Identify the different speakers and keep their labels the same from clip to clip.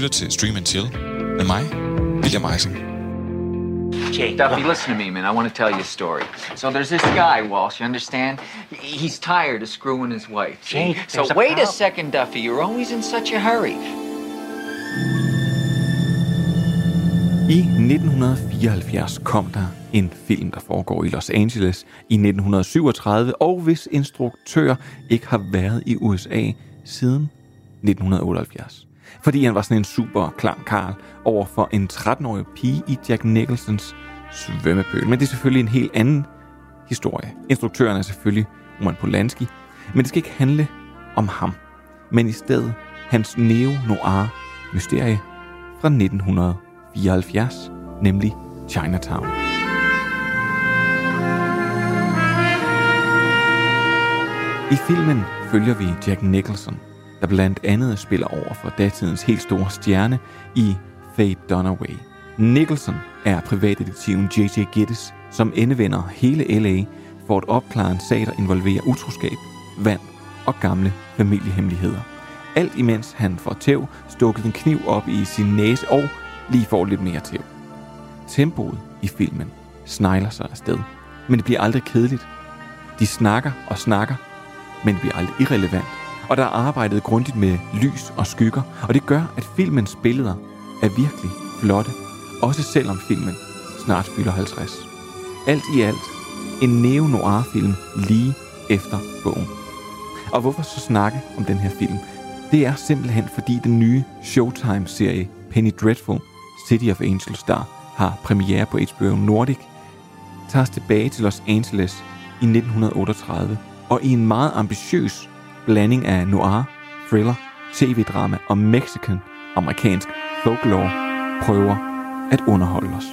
Speaker 1: lytter til Stream and Chill med mig, William Eising.
Speaker 2: Jay, Duffy, listen to me, man. I want to tell you a story. So there's this guy, Walsh, you understand? He's tired of screwing his wife.
Speaker 3: Jay,
Speaker 2: so
Speaker 3: a
Speaker 2: wait a second, Duffy. You're always in such a hurry.
Speaker 4: I 1974 kom der en film, der foregår i Los Angeles i 1937, og hvis instruktør ikke har været i USA siden 1978. Fordi han var sådan en super klam karl over for en 13-årig pige i Jack Nicholsons svømmepøl. Men det er selvfølgelig en helt anden historie. Instruktøren er selvfølgelig Roman Polanski, men det skal ikke handle om ham, men i stedet hans neo-noir mysterie fra 1974, nemlig Chinatown. I filmen følger vi Jack Nicholson, der blandt andet spiller over for datidens helt store stjerne i Faye Dunaway. Nicholson er privatdetektiven J.J. Gittes, som endevender hele L.A. for at opklare en sag, der involverer utroskab, vand og gamle familiehemmeligheder. Alt imens han får tæv, stukket en kniv op i sin næse og lige får lidt mere tæv. Tempoet i filmen snegler sig afsted, men det bliver aldrig kedeligt. De snakker og snakker, men det bliver aldrig irrelevant. Og der er arbejdet grundigt med lys og skygger, og det gør, at filmens billeder er virkelig flotte, også selvom filmen snart fylder 50. Alt i alt en neo-noir-film lige efter bogen. Og hvorfor så snakke om den her film? Det er simpelthen fordi den nye Showtime-serie Penny Dreadful City of Angels, der har premiere på HBO Nordic, tager os tilbage til Los Angeles i 1938, og i en meget ambitiøs blanding af noir, thriller, tv-drama og mexican-amerikansk folklore prøver at underholde os.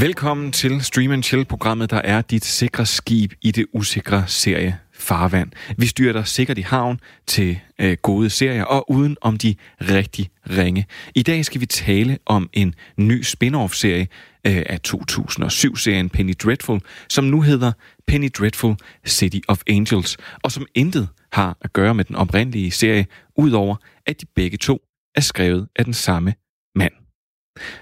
Speaker 4: Velkommen til Stream and Chill, programmet, der er dit sikre skib i det usikre serie Farvand. Vi styrer dig sikkert i havn til øh, gode serier og uden om de rigtig ringe. I dag skal vi tale om en ny spin-off-serie øh, af 2007-serien Penny Dreadful, som nu hedder Penny Dreadful City of Angels, og som intet har at gøre med den oprindelige serie, udover at de begge to er skrevet af den samme mand.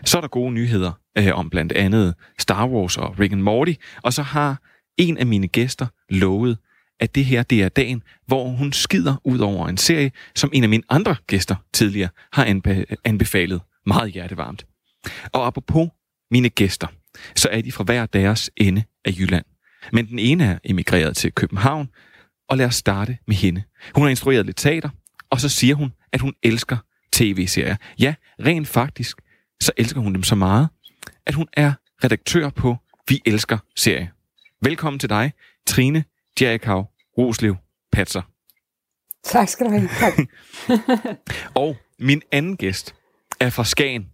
Speaker 4: Så er der gode nyheder øh, om blandt andet Star Wars og Rick and Morty, og så har en af mine gæster lovet, at det her det er dagen, hvor hun skider ud over en serie, som en af mine andre gæster tidligere har anbe- anbefalet meget hjertevarmt. Og apropos mine gæster, så er de fra hver deres ende af Jylland. Men den ene er emigreret til København, og lad os starte med hende. Hun har instrueret lidt teater, og så siger hun, at hun elsker tv-serier. Ja, rent faktisk, så elsker hun dem så meget, at hun er redaktør på Vi Elsker Serie. Velkommen til dig, Trine Djerikav Roslev Patser.
Speaker 5: Tak skal du have. Tak.
Speaker 4: Og min anden gæst er fra Skagen,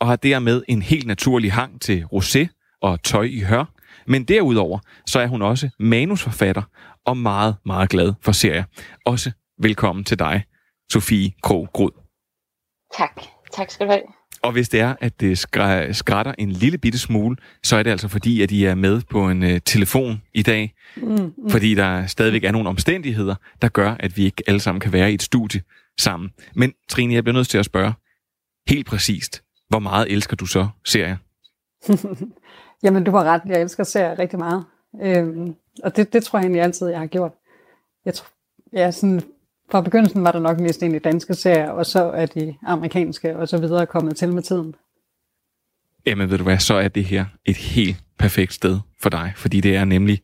Speaker 4: og har dermed en helt naturlig hang til rosé og tøj i hør. Men derudover, så er hun også manusforfatter og meget, meget glad for serier. Også velkommen til dig, Sofie Krog Grud.
Speaker 5: tak. Tak skal du have.
Speaker 4: Og hvis det er, at det skrætter en lille bitte smule, så er det altså fordi, at I er med på en uh, telefon i dag. Mm, mm. Fordi der stadigvæk er nogle omstændigheder, der gør, at vi ikke alle sammen kan være i et studie sammen. Men Trine, jeg bliver nødt til at spørge helt præcist, hvor meget elsker du så serier?
Speaker 5: Jamen, du har ret. Jeg elsker serier rigtig meget. Øhm, og det, det tror jeg egentlig altid, jeg har gjort. Jeg tror, ja, sådan, fra begyndelsen var der nok mest egentlig danske serier, og så er de amerikanske og så videre kommet til med tiden.
Speaker 4: Jamen ved du hvad, så er det her et helt perfekt sted for dig, fordi det er nemlig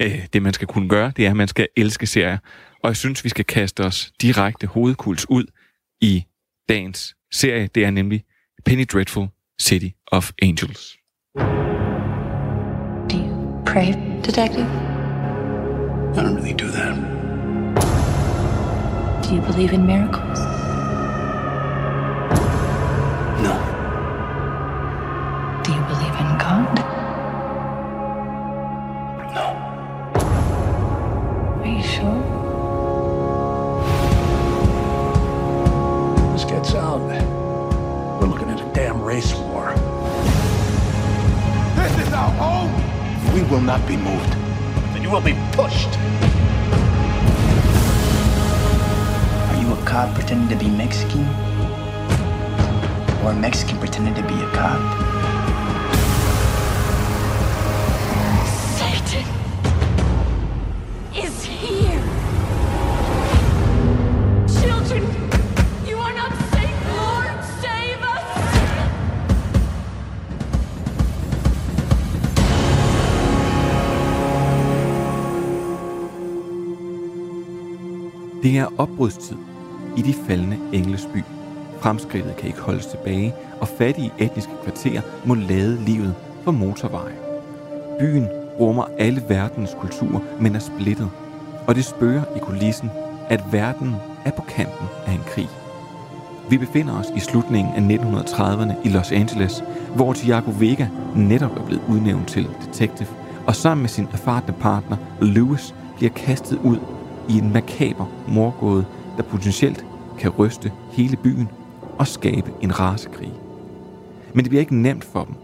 Speaker 4: øh, det, man skal kunne gøre, det er, at man skal elske serier. Og jeg synes, vi skal kaste os direkte hovedkuls ud i dagens serie. Det er nemlig Penny Dreadful City of Angels.
Speaker 6: Do you pray, Detective?
Speaker 7: I don't really do that.
Speaker 6: Do you believe in miracles?
Speaker 7: will not be moved.
Speaker 8: Then you will be pushed.
Speaker 3: Are you a cop pretending to be Mexican? Or a Mexican pretending to be a cop?
Speaker 4: Det er opbrudstid i de faldende englesby. Fremskridtet kan ikke holdes tilbage, og fattige etniske kvarterer må lade livet for motorveje. Byen rummer alle verdens kulturer, men er splittet. Og det spørger i kulissen, at verden er på kanten af en krig. Vi befinder os i slutningen af 1930'erne i Los Angeles, hvor Tiago Vega netop er blevet udnævnt til detective, og sammen med sin erfarne partner Lewis bliver kastet ud i en makaber morgåde, der potentielt kan ryste hele byen og skabe en rasekrig. Men det bliver ikke nemt for dem,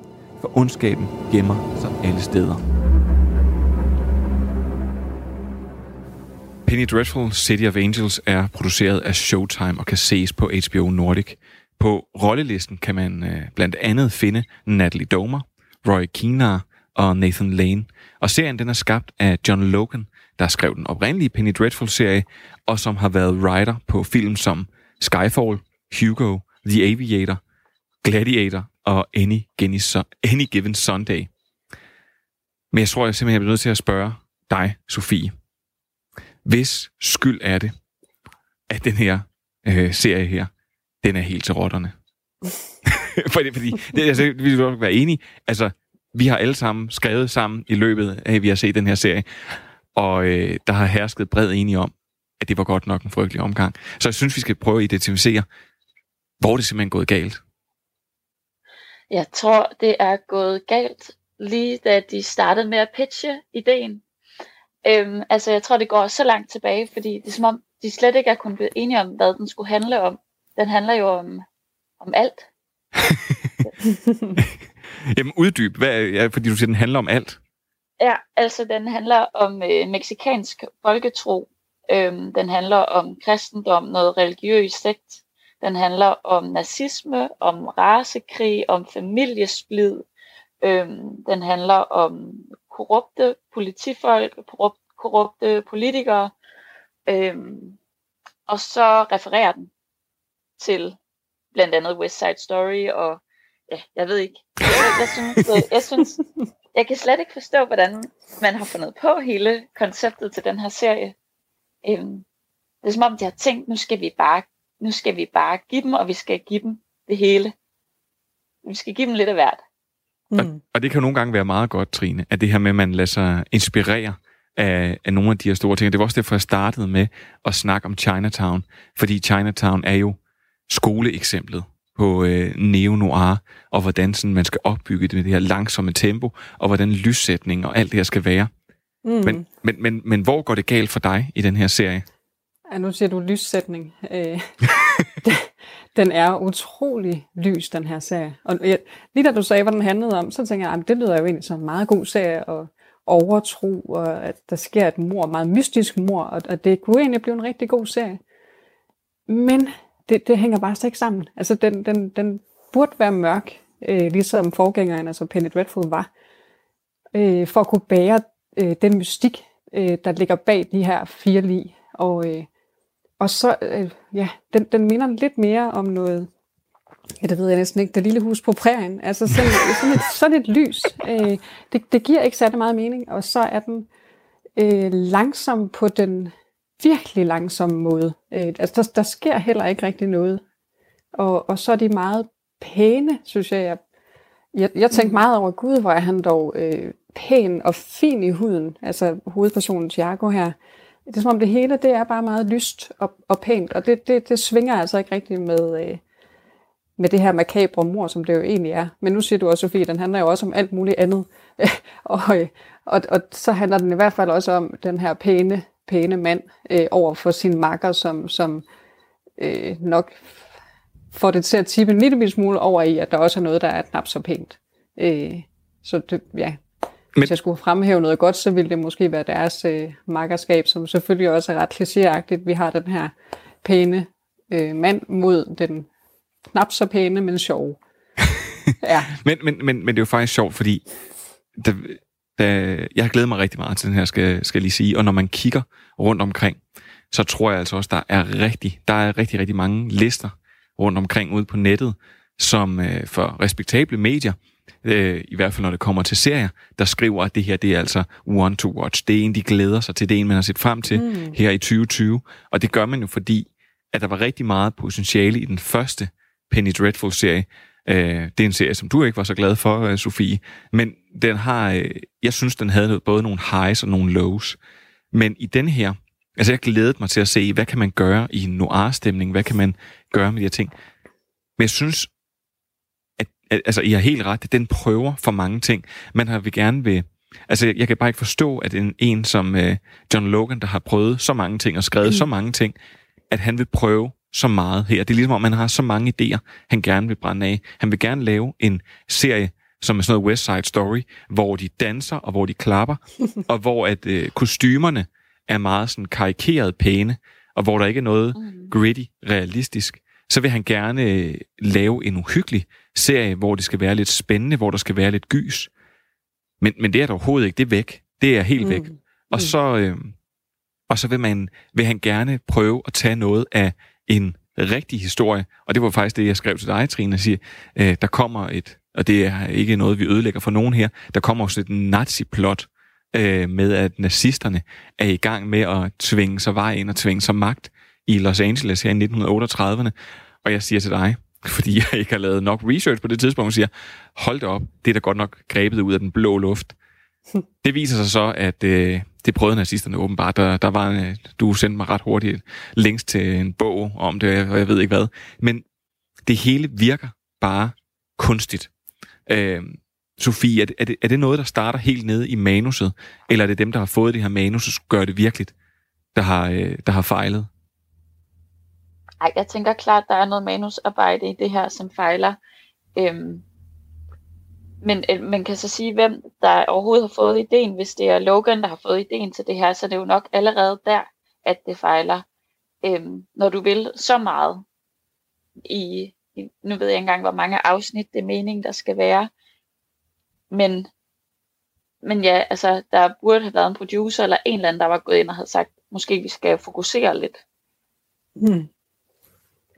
Speaker 4: for ondskaben gemmer sig alle steder. Penny Dreadful City of Angels er produceret af Showtime og kan ses på HBO Nordic. På rollelisten kan man øh, blandt andet finde Natalie Domer, Roy Kinnear og Nathan Lane. Og serien den er skabt af John Logan, der skrev den oprindelige Penny Dreadful-serie, og som har været writer på film som Skyfall, Hugo, The Aviator, Gladiator og Any, Any Given Sunday. Men jeg tror, jeg simpelthen jeg bliver nødt til at spørge dig, Sofie. Hvis skyld er det, at den her øh, serie her, den er helt til rotterne. fordi, fordi det, altså, vi vil nok være enige. Altså, vi har alle sammen skrevet sammen i løbet af, at vi har set den her serie. Og øh, der har hersket bred enige om, at det var godt nok en frygtelig omgang. Så jeg synes, vi skal prøve at identificere, hvor det simpelthen er gået galt.
Speaker 8: Jeg tror, det er gået galt, lige da de startede med at pitche ideen. Øhm, altså, jeg tror, det går så langt tilbage, fordi det er som om, de slet ikke er kun blevet enige om, hvad den skulle handle om. Den handler jo om, om alt.
Speaker 4: Jamen uddyb, hvad, ja, fordi du siger, den handler om alt.
Speaker 8: Ja, altså den handler om øh, meksikansk folketro. Øhm, den handler om kristendom, noget religiøs sekt. Den handler om nazisme, om rasekrig, om familiesplid. Øhm, den handler om korrupte politifolk, korrupte, korrupte politikere. Øhm, og så refererer den til blandt andet West Side Story og ja, jeg ved ikke. Jeg, jeg, synes, jeg, jeg synes, jeg kan slet ikke forstå, hvordan man har fundet på hele konceptet til den her serie. Øhm, det er som om, de har tænkt, nu skal vi bare, nu skal vi bare give dem, og vi skal give dem det hele. Vi skal give dem lidt af hvert.
Speaker 4: Mm. Og, og det kan jo nogle gange være meget godt, Trine, at det her med, at man lader sig inspirere af, af nogle af de her store ting. Det var også derfor, jeg startede med at snakke om Chinatown, fordi Chinatown er jo skoleeksemplet på øh, neo-noir, og hvordan sådan, man skal opbygge det med det her langsomme tempo, og hvordan lyssætning og alt det her skal være. Mm. Men, men, men, men hvor går det galt for dig i den her serie?
Speaker 5: Ja, nu siger du lyssætning. Øh, den er utrolig lys, den her serie. Og jeg, lige da du sagde, hvad den handlede om, så tænker jeg, at det lyder jo egentlig som en meget god serie, og overtro, og at der sker et mor, meget mystisk mor, og at det kunne egentlig blive en rigtig god serie. Men det, det hænger bare slet ikke sammen. Altså, den, den, den burde være mørk, øh, ligesom forgængeren, altså Penny Dreadful var, øh, for at kunne bære øh, den mystik, øh, der ligger bag de her fire lig. Og, øh, og så, øh, ja, den, den minder lidt mere om noget, ja, det ved jeg næsten ikke, det lille hus på prærien. Altså sådan, sådan, et, sådan et lys. Øh, det, det giver ikke særlig meget mening, og så er den øh, langsom på den virkelig langsom måde. Øh, altså, der, der sker heller ikke rigtig noget. Og, og så er de meget pæne, synes jeg. Jeg, jeg, jeg tænkte meget over, Gud, hvor er han dog øh, pæn og fin i huden. Altså hovedpersonen Thiago her. Det er som om det hele, det er bare meget lyst og, og pænt. Og det, det, det svinger altså ikke rigtig med, øh, med det her makabre mor, som det jo egentlig er. Men nu siger du også, Sofie, den handler jo også om alt muligt andet. og, øh, og, og så handler den i hvert fald også om den her pæne pæne mand øh, over for sin makker, som, som øh, nok får det til at tippe en lille smule over i, at der også er noget, der er knap så pænt. Øh, så det, ja, men... Hvis jeg skulle fremhæve noget godt, så ville det måske være deres øh, makkerskab, som selvfølgelig også er ret klichéagtigt. Vi har den her pæne øh, mand mod den knap så pæne, men sjove. ja.
Speaker 4: Men, men, men, men det er jo faktisk sjovt, fordi da, da, jeg har glædet mig rigtig meget til den her, skal, skal lige sige. Og når man kigger rundt omkring, så tror jeg altså også, der er rigtig, der er rigtig, rigtig mange lister rundt omkring ude på nettet, som øh, for respektable medier, øh, i hvert fald når det kommer til serier, der skriver, at det her det er altså one to watch. Det er en, de glæder sig til. Det er en, man har set frem til mm. her i 2020. Og det gør man jo, fordi at der var rigtig meget potentiale i den første Penny Dreadful-serie. Øh, det er en serie, som du ikke var så glad for, øh, Sofie. Men den har, øh, jeg synes, den havde både nogle highs og nogle lows. Men i den her, altså jeg glædede mig til at se, hvad kan man gøre i en noir-stemning? Hvad kan man gøre med de her ting? Men jeg synes, at, at altså, I har helt ret, at den prøver for mange ting. Man har vil gerne vil... Altså, jeg kan bare ikke forstå, at en, en som uh, John Logan, der har prøvet så mange ting og skrevet mm. så mange ting, at han vil prøve så meget her. Det er ligesom, om man har så mange idéer, han gerne vil brænde af. Han vil gerne lave en serie, som er sådan noget West Side Story, hvor de danser og hvor de klapper, og hvor at øh, kostymerne er meget sådan karikeret pæne, og hvor der ikke er noget mm. gritty, realistisk, så vil han gerne øh, lave en uhyggelig serie, hvor det skal være lidt spændende, hvor der skal være lidt gys. Men, men det er der overhovedet ikke. Det er væk. Det er helt væk.
Speaker 5: Mm.
Speaker 4: Og så, øh, og så vil, man, vil han gerne prøve at tage noget af en rigtig historie. Og det var faktisk det, jeg skrev til dig, Trine, og siger, øh, der kommer et, og det er ikke noget, vi ødelægger for nogen her, der kommer også et nazi-plot øh, med, at nazisterne er i gang med at tvinge sig vej ind og tvinge sig magt i Los Angeles her i 1938'erne. Og jeg siger til dig, fordi jeg ikke har lavet nok research på det tidspunkt, siger, hold det op, det er da godt nok grebet ud af den blå luft. Det viser sig så, at øh, det prøvede nazisterne åbenbart. Der, der var, en, øh, du sendte mig ret hurtigt links til en bog om det, og jeg ved ikke hvad. Men det hele virker bare kunstigt. Øh, Sofie, er det, er, det, er det noget, der starter helt nede i manuset, eller er det dem, der har fået det her manus og gør det virkeligt, der har, øh, der har fejlet?
Speaker 8: Ej, jeg tænker klart, der er noget manusarbejde i det her, som fejler. Øhm, men øh, man kan så sige, hvem der overhovedet har fået ideen. Hvis det er Logan, der har fået ideen til det her, så det er jo nok allerede der, at det fejler. Øhm, når du vil så meget i, i, nu ved jeg ikke engang, hvor mange afsnit det er meningen, der skal være. Men, men ja, altså, der burde have været en producer eller en eller anden, der var gået ind og havde sagt, måske vi skal fokusere lidt.
Speaker 5: Mm.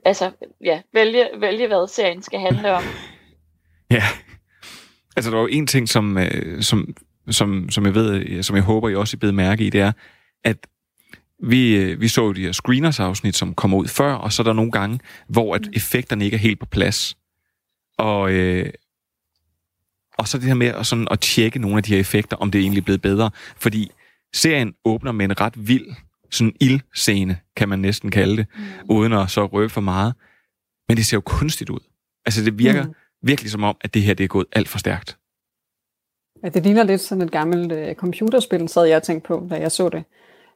Speaker 8: Altså, ja, vælge, vælge hvad serien skal handle om.
Speaker 4: Ja. Altså, der er jo en ting, som, øh, som, som, som jeg ved, som jeg håber, I også er blevet mærke i, det er, at vi, øh, vi så jo de her screeners-afsnit, som kommer ud før, og så er der nogle gange, hvor at effekterne ikke er helt på plads. Og, øh, og så det her med at, sådan, at tjekke nogle af de her effekter, om det er egentlig blevet bedre. Fordi serien åbner med en ret vild sådan ildscene, kan man næsten kalde det, mm. uden at så røbe for meget. Men det ser jo kunstigt ud. Altså det virker mm. Virkelig som om, at det her det er gået alt for stærkt.
Speaker 5: Ja, det ligner lidt sådan et gammelt øh, computerspil, sad jeg og tænkte på, da jeg så det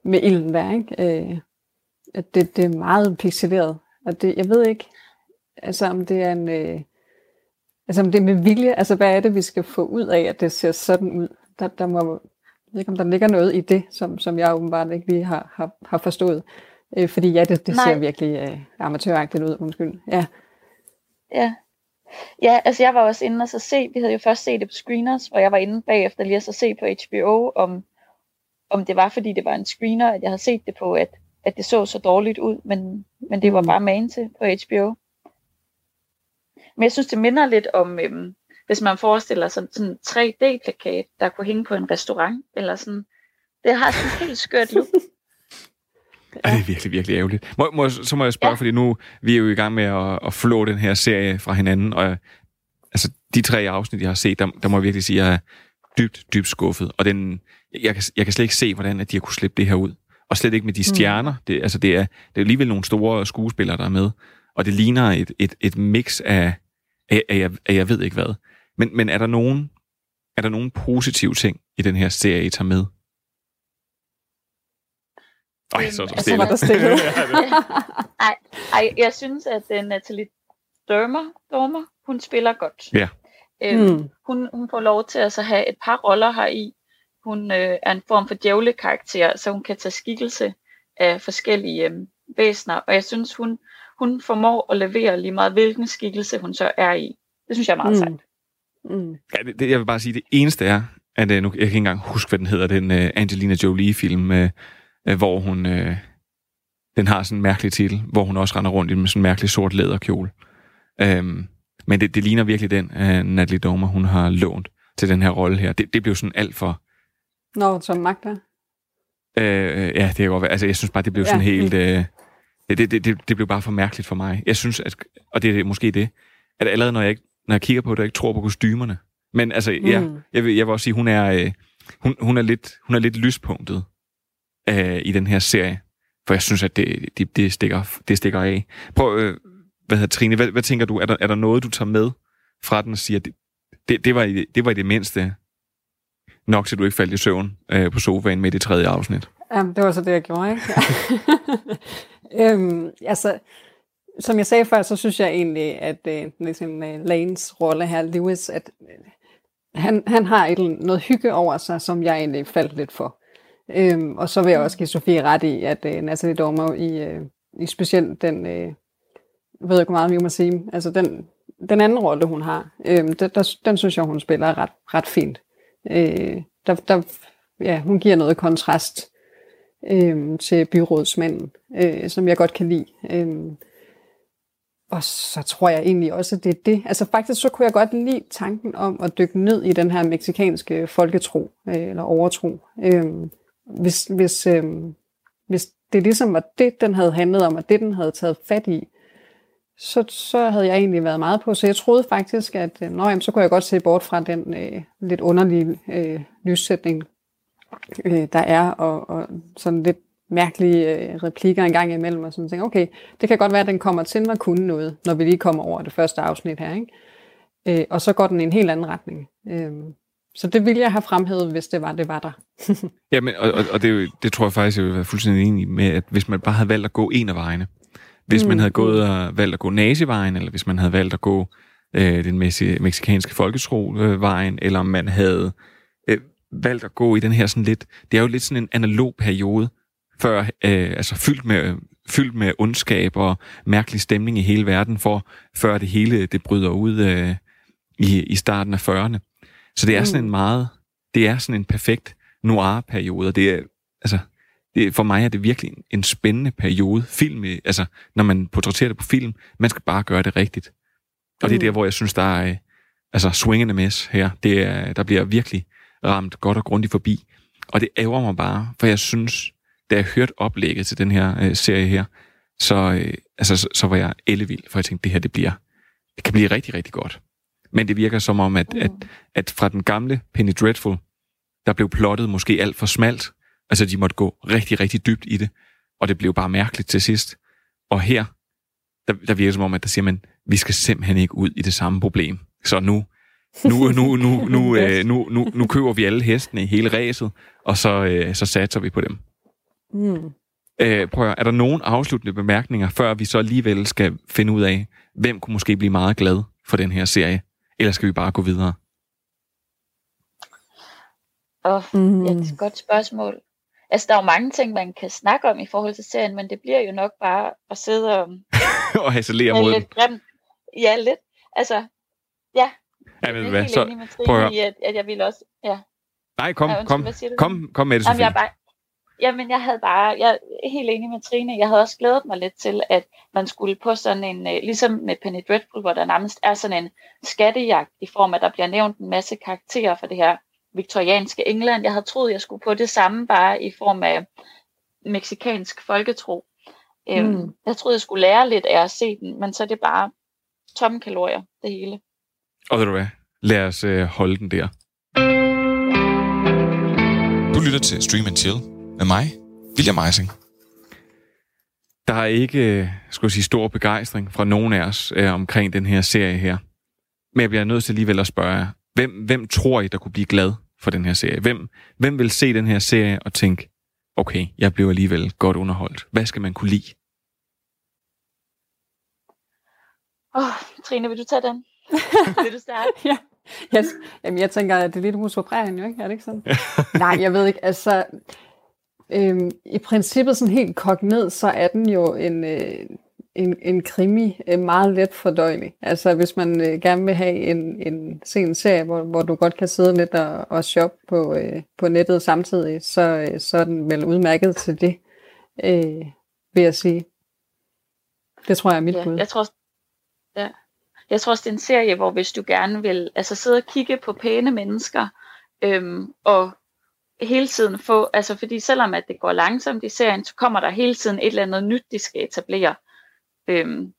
Speaker 5: med ilden der, ikke? Øh, at det, det er meget pixeleret. Og det, jeg ved ikke, altså om det er en... Øh, altså om det er med vilje, altså hvad er det, vi skal få ud af, at det ser sådan ud? Der, der må, jeg ved ikke, om der ligger noget i det, som, som jeg åbenbart ikke lige har, har, har forstået. Øh, fordi ja, det, det ser virkelig øh, amatøragtigt ud, undskyld. Ja.
Speaker 8: Ja. Ja, altså jeg var også inde og så se, vi havde jo først set det på screeners, hvor jeg var inde bagefter lige at så se på HBO, om, om det var, fordi det var en screener, at jeg havde set det på, at, at det så så dårligt ud, men, men det var bare man til på HBO. Men jeg synes, det minder lidt om, øhm, hvis man forestiller sig sådan en 3D-plakat, der kunne hænge på en restaurant, eller sådan. Det har sådan en helt skørt look.
Speaker 4: Ja. det er virkelig, virkelig ærgerligt. Må, må, så må jeg spørge, ja. fordi nu vi er jo i gang med at, at flå den her serie fra hinanden, og altså, de tre afsnit, jeg har set, der, der må jeg virkelig sige, at jeg er dybt, dybt skuffet. Og den, jeg, kan, jeg kan slet ikke se, hvordan at de har kunne slippe det her ud. Og slet ikke med de mm. stjerner. Mm. Det, altså, det, er, det er alligevel nogle store skuespillere, der er med. Og det ligner et, et, et mix af, af, af, af, jeg ved ikke hvad. Men, men er der nogen er der nogen positive ting i den her serie, I tager med? Ej, så er der stille.
Speaker 5: Altså, var der stille.
Speaker 8: ej, ej, jeg synes, at uh, Natalie Dormer, Dormer, hun spiller godt.
Speaker 4: Ja.
Speaker 8: Øhm, mm. hun, hun får lov til at så have et par roller her i. Hun øh, er en form for djævle-karakter, så hun kan tage skikkelse af forskellige øh, væsener. Og jeg synes, hun, hun formår at levere lige meget, hvilken skikkelse hun så er i. Det synes jeg er meget
Speaker 5: Mm.
Speaker 8: sejt.
Speaker 5: Mm.
Speaker 4: Ja, det, det, jeg vil bare sige, det eneste er, at øh, nu, jeg kan ikke engang huske, hvad den hedder, den uh, Angelina Jolie-film, uh, uh, hvor hun, uh, den har sådan en mærkelig titel, hvor hun også render rundt i med sådan en mærkelig sort læderkjole. Um, men det, det ligner virkelig den, uh, Natalie Dormer, hun har lånt til den her rolle her. Det, det blev sådan alt for...
Speaker 5: Når som magter.
Speaker 4: Uh, ja, det kan godt være. Altså, jeg synes bare, det blev sådan
Speaker 5: Ja.
Speaker 4: helt... Uh, det, det, det, det blev bare for mærkeligt for mig. Jeg synes, at, og det er måske det, at allerede når jeg, ikke, når jeg kigger på det, og ikke tror på kostymerne. Men altså, mm. ja, jeg vil, jeg vil også sige, hun er, øh, hun, hun er, lidt, hun er lidt lyspunktet øh, i den her serie. For jeg synes, at det, det, det, stikker, det stikker af. Prøv, øh, hvad hedder Trine, hvad, hvad tænker du? Er der, er der noget, du tager med fra den og siger, det, det, det, var, i, det var i det mindste nok, til du ikke faldt i søvn øh, på sofaen med i tredje afsnit?
Speaker 5: Jamen, det var så det, jeg gjorde, ikke? øhm, altså, som jeg sagde før, så synes jeg egentlig, at øh, ligesom, øh, Lanes rolle her, Lewis, at øh, han, han har et, noget hygge over sig, som jeg egentlig faldt lidt for. Øhm, og så vil jeg også give Sofie ret i, at øh, Natalie Dormer i, øh, i specielt den, øh, jeg ikke, meget meget vi må sige, altså den, den anden rolle, hun har, øh, der, der, den synes jeg, hun spiller ret, ret fint. Øh, der, der, ja, hun giver noget kontrast øh, til byrådsmanden, øh, som jeg godt kan lide. Øh, og så tror jeg egentlig også, at det er det. Altså faktisk så kunne jeg godt lide tanken om at dykke ned i den her meksikanske folketro, øh, eller overtro. Øh, hvis, hvis, øh, hvis det ligesom var det, den havde handlet om, og det, den havde taget fat i, så, så havde jeg egentlig været meget på. Så jeg troede faktisk, at øh, nå, jamen, så kunne jeg godt se bort fra den øh, lidt underlige øh, lyssætning, øh, der er, og, og sådan lidt mærkelige øh, replikker en gang imellem, og sådan tænker, okay, det kan godt være, at den kommer til at kunne noget, når vi lige kommer over det første afsnit her, ikke? Øh, og så går den i en helt anden retning. Øh, så det ville jeg have fremhævet, hvis det var, det var der.
Speaker 4: Ja, men, og, og, og det, det tror jeg faktisk, jeg vil være fuldstændig enig med, at hvis man bare havde valgt at gå en af vejene, hvis mm. man havde gået og valgt at gå nazivejen, eller hvis man havde valgt at gå øh, den meksikanske folketro-vejen, eller om man havde øh, valgt at gå i den her sådan lidt, det er jo lidt sådan en analog periode, før, øh, altså fyldt med, fyldt med ondskab og mærkelig stemning i hele verden, for før det hele det bryder ud øh, i, i starten af 40'erne. Så det er sådan en meget, det er sådan en perfekt noir-periode, og det er, altså, det, for mig er det virkelig en, en spændende periode. Film, altså, når man portrætterer det på film, man skal bare gøre det rigtigt. Og det er der, hvor jeg synes, der er, altså, swingende miss her. Det er, der bliver virkelig ramt godt og grundigt forbi. Og det ærger mig bare, for jeg synes, da jeg hørte oplægget til den her øh, serie her, så, øh, altså, så, så var jeg ellevild, for jeg tænkte, det her, det bliver, det kan blive rigtig, rigtig godt. Men det virker som om, at, at, at fra den gamle Penny Dreadful, der blev plottet måske alt for smalt. Altså, de måtte gå rigtig, rigtig dybt i det, og det blev bare mærkeligt til sidst. Og her, der, der virker som om, at der siger man, vi skal simpelthen ikke ud i det samme problem. Så nu, nu, nu, nu, nu, øh, nu, nu, nu køber vi alle hestene i hele ræset, og så, øh, så satser vi på dem.
Speaker 5: Mm.
Speaker 4: Øh, prøv at, er der nogen afsluttende bemærkninger, før vi så alligevel skal finde ud af, hvem kunne måske blive meget glad for den her serie? Eller skal vi bare gå videre?
Speaker 8: Og
Speaker 5: Mm.
Speaker 8: ja, det er et godt spørgsmål. Altså, der er jo mange ting, man kan snakke om i forhold til serien, men det bliver jo nok bare at sidde og
Speaker 4: og hasselere mod den.
Speaker 8: lidt grimt. Ja, lidt. Altså, ja,
Speaker 4: Ja,
Speaker 8: jeg
Speaker 4: ved du hvad, så, prøv at
Speaker 8: i, at, at jeg ville også... Ja.
Speaker 4: nej, kom,
Speaker 8: Ja, undskyld,
Speaker 4: kom, kom, kom med det,
Speaker 8: Jamen, jeg er bare, jamen, jeg havde bare, jeg er helt enig med Trine, jeg havde også glædet mig lidt til, at man skulle på sådan en, øh, ligesom med Penny Dreadful, hvor der nærmest er sådan en skattejagt i form af, at der bliver nævnt en masse karakterer for det her viktorianske England. Jeg havde troet, jeg skulle på det samme, bare i form af meksikansk folketro.
Speaker 5: Mm.
Speaker 8: Jeg troede, jeg skulle lære lidt af at se den, men så er det bare tomme kalorier, det hele.
Speaker 4: Og ved du hvad, lad os øh, holde den der.
Speaker 1: Du lytter til Stream and Chill med mig, William Eising.
Speaker 4: Der er ikke, øh, skulle jeg sige, stor begejstring fra nogen af os øh, omkring den her serie her. Men jeg bliver nødt til alligevel at spørge jer, hvem, hvem tror I, der kunne blive glad for den her serie? Hvem, hvem vil se den her serie og tænke, okay, jeg blev alligevel godt underholdt. Hvad skal man kunne lide?
Speaker 8: Åh, oh, Trine, vil du tage den? vil du starte?
Speaker 5: ja. Yes. Jamen, jeg tænker, at det er lidt prærien, jo ikke? Er det ikke sådan? Nej, jeg ved ikke. Altså, øhm, i princippet sådan helt kogt ned, så er den jo en, øh, en, en krimi øh, meget let fordøjelig. Altså hvis man øh, gerne vil have en, en sen serie, hvor, hvor du godt kan sidde lidt og, og shoppe på, øh, på nettet samtidig, så, øh, så er den vel udmærket til det, øh, vil jeg sige. Det tror jeg er mit
Speaker 8: Ja,
Speaker 5: bud.
Speaker 8: jeg tror, ja. jeg tror også, det er en serie, hvor hvis du gerne vil altså sidde og kigge på pæne mennesker, øhm, og hele tiden få, altså fordi selvom at det går langsomt i serien, så kommer der hele tiden et eller andet nyt, de skal etablere. Øhm,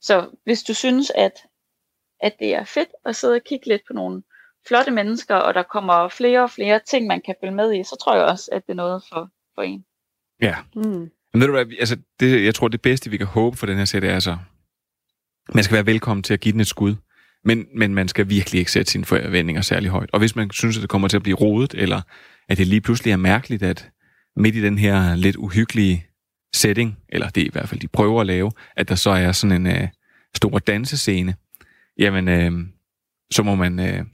Speaker 8: så hvis du synes, at, at det er fedt at sidde og kigge lidt på nogle flotte mennesker, og der kommer flere og flere ting, man kan følge med i, så tror jeg også, at det er noget for, for en.
Speaker 4: Ja.
Speaker 5: Mm.
Speaker 4: Men ved du hvad, altså, det, jeg tror, det bedste, vi kan håbe for den her serie, det er altså, man skal være velkommen til at give den et skud, men, men man skal virkelig ikke sætte sine forventninger særlig højt. Og hvis man synes, at det kommer til at blive rodet, eller at det lige pludselig er mærkeligt, at midt i den her lidt uhyggelige setting, eller det er i hvert fald, de prøver at lave, at der så er sådan en øh, stor dansescene, jamen, øh, så, må man, øh,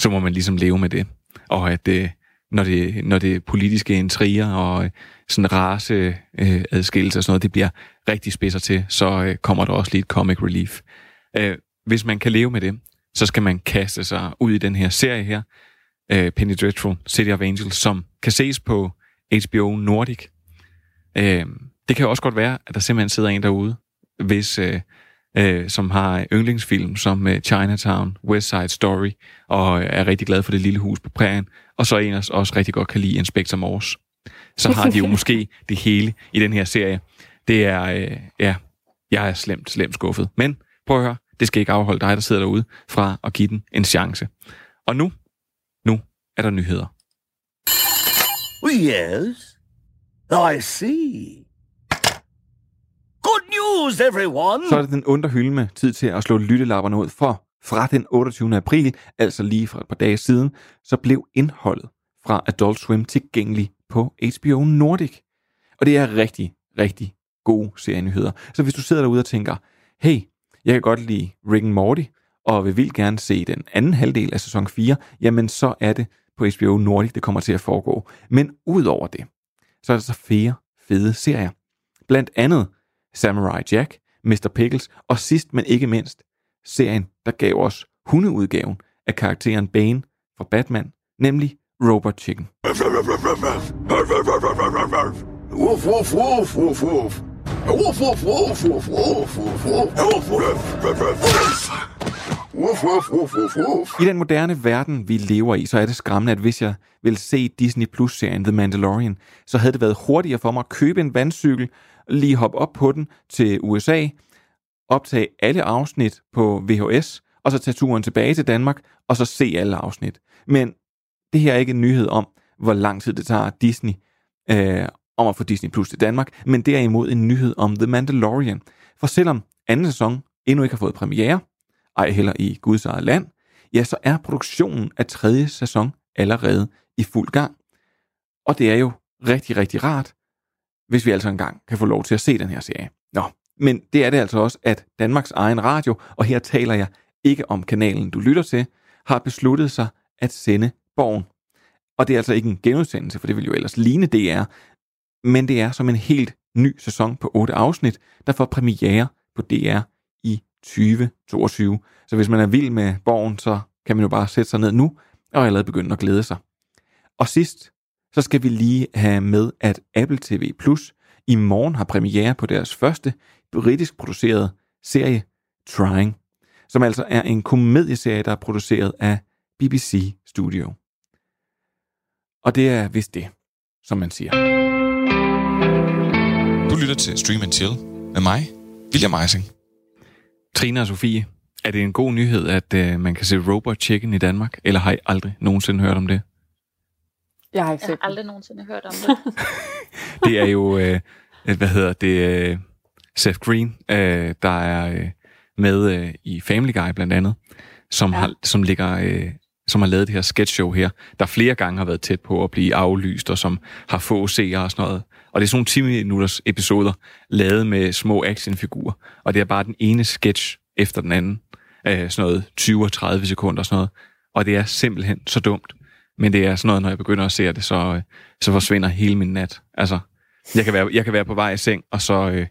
Speaker 4: så må man ligesom leve med det. Og at øh, når, det, når det politiske intriger og øh, sådan race øh, adskillelse og sådan noget, det bliver rigtig spidser til, så øh, kommer der også lige et comic relief. Øh, hvis man kan leve med det, så skal man kaste sig ud i den her serie her, øh, Penny Dreadful, City of Angels, som kan ses på HBO Nordic. Øh, det kan jo også godt være, at der simpelthen sidder en derude, hvis, øh, øh, som har yndlingsfilm som øh, Chinatown, West Side Story, og øh, er rigtig glad for det lille hus på prærien, og så en også rigtig godt kan lide Inspector Morse. Så har de jo måske det hele i den her serie. Det er, øh, ja, jeg er slemt, slemt skuffet. Men prøv at høre, det skal ikke afholde dig, der sidder derude, fra at give den en chance. Og nu er der nyheder.
Speaker 7: Yes. I see. Good news, everyone.
Speaker 4: Så er det den underhylme tid til at slå lyttelapperne ud, for fra den 28. april, altså lige for et par dage siden, så blev indholdet fra Adult Swim tilgængelig på HBO Nordic. Og det er rigtig, rigtig gode serienyheder. Så hvis du sidder derude og tænker, hey, jeg kan godt lide Rick and Morty, og vil vildt gerne se den anden halvdel af sæson 4, jamen så er det på HBO Nordic, det kommer til at foregå. Men udover det, så er der så flere fede serier. Blandt andet Samurai Jack, Mr. Pickles, og sidst men ikke mindst, serien, der gav os hundeudgaven af karakteren Bane fra Batman, nemlig Robot Chicken.
Speaker 7: Woof, woof, woof, woof, woof. Woof, woof, woof, woof, woof, woof, woof. Woof, woof, woof. Woof, woof, woof.
Speaker 4: I den moderne verden, vi lever i, så er det skræmmende, at hvis jeg ville se Disney Plus-serien The Mandalorian, så havde det været hurtigere for mig at købe en vandcykel, lige hoppe op på den til USA, optage alle afsnit på VHS, og så tage turen tilbage til Danmark, og så se alle afsnit. Men det her er ikke en nyhed om, hvor lang tid det tager Disney øh, om at få Disney Plus til Danmark, men derimod en nyhed om The Mandalorian. For selvom anden sæson endnu ikke har fået premiere, ej heller i Guds eget land, ja, så er produktionen af tredje sæson allerede i fuld gang. Og det er jo rigtig, rigtig rart, hvis vi altså engang kan få lov til at se den her serie. Nå, men det er det altså også, at Danmarks egen radio, og her taler jeg ikke om kanalen, du lytter til, har besluttet sig at sende Borgen. Og det er altså ikke en genudsendelse, for det vil jo ellers ligne DR, men det er som en helt ny sæson på otte afsnit, der får premiere på DR 2022. Så hvis man er vild med Borgen, så kan man jo bare sætte sig ned nu og allerede begynde at glæde sig. Og sidst, så skal vi lige have med, at Apple TV Plus i morgen har premiere på deres første britisk producerede serie, Trying, som altså er en komedieserie, der er produceret af BBC Studio. Og det er vist det, som man siger.
Speaker 1: Du lytter til Stream and Chill med mig, William Eising.
Speaker 4: Trine og Sofie, er det en god nyhed, at øh, man kan se Robot Chicken i Danmark, eller har I aldrig nogensinde hørt om det?
Speaker 5: Jeg har ikke
Speaker 8: Jeg
Speaker 5: set
Speaker 8: har
Speaker 5: den.
Speaker 8: aldrig nogensinde hørt om det.
Speaker 4: Det er jo, øh, hvad hedder det, øh, Seth Green, øh, der er øh, med øh, i Family Guy blandt andet, som, ja.
Speaker 5: Ja.
Speaker 4: har, som, ligger, øh, som har lavet det her sketch show her, der flere gange har været tæt på at blive aflyst, og som har få seere og sådan noget. Og det er sådan nogle 10 minutters episoder, lavet med små actionfigurer, og det er bare den ene sketch efter den anden, øh, sådan noget 20-30 sekunder og sådan noget. Og det er simpelthen så dumt. Men det er sådan noget, når jeg begynder at se det, så, øh, så forsvinder hele min nat. Altså, jeg kan være, jeg kan være på vej i seng, og så, øh,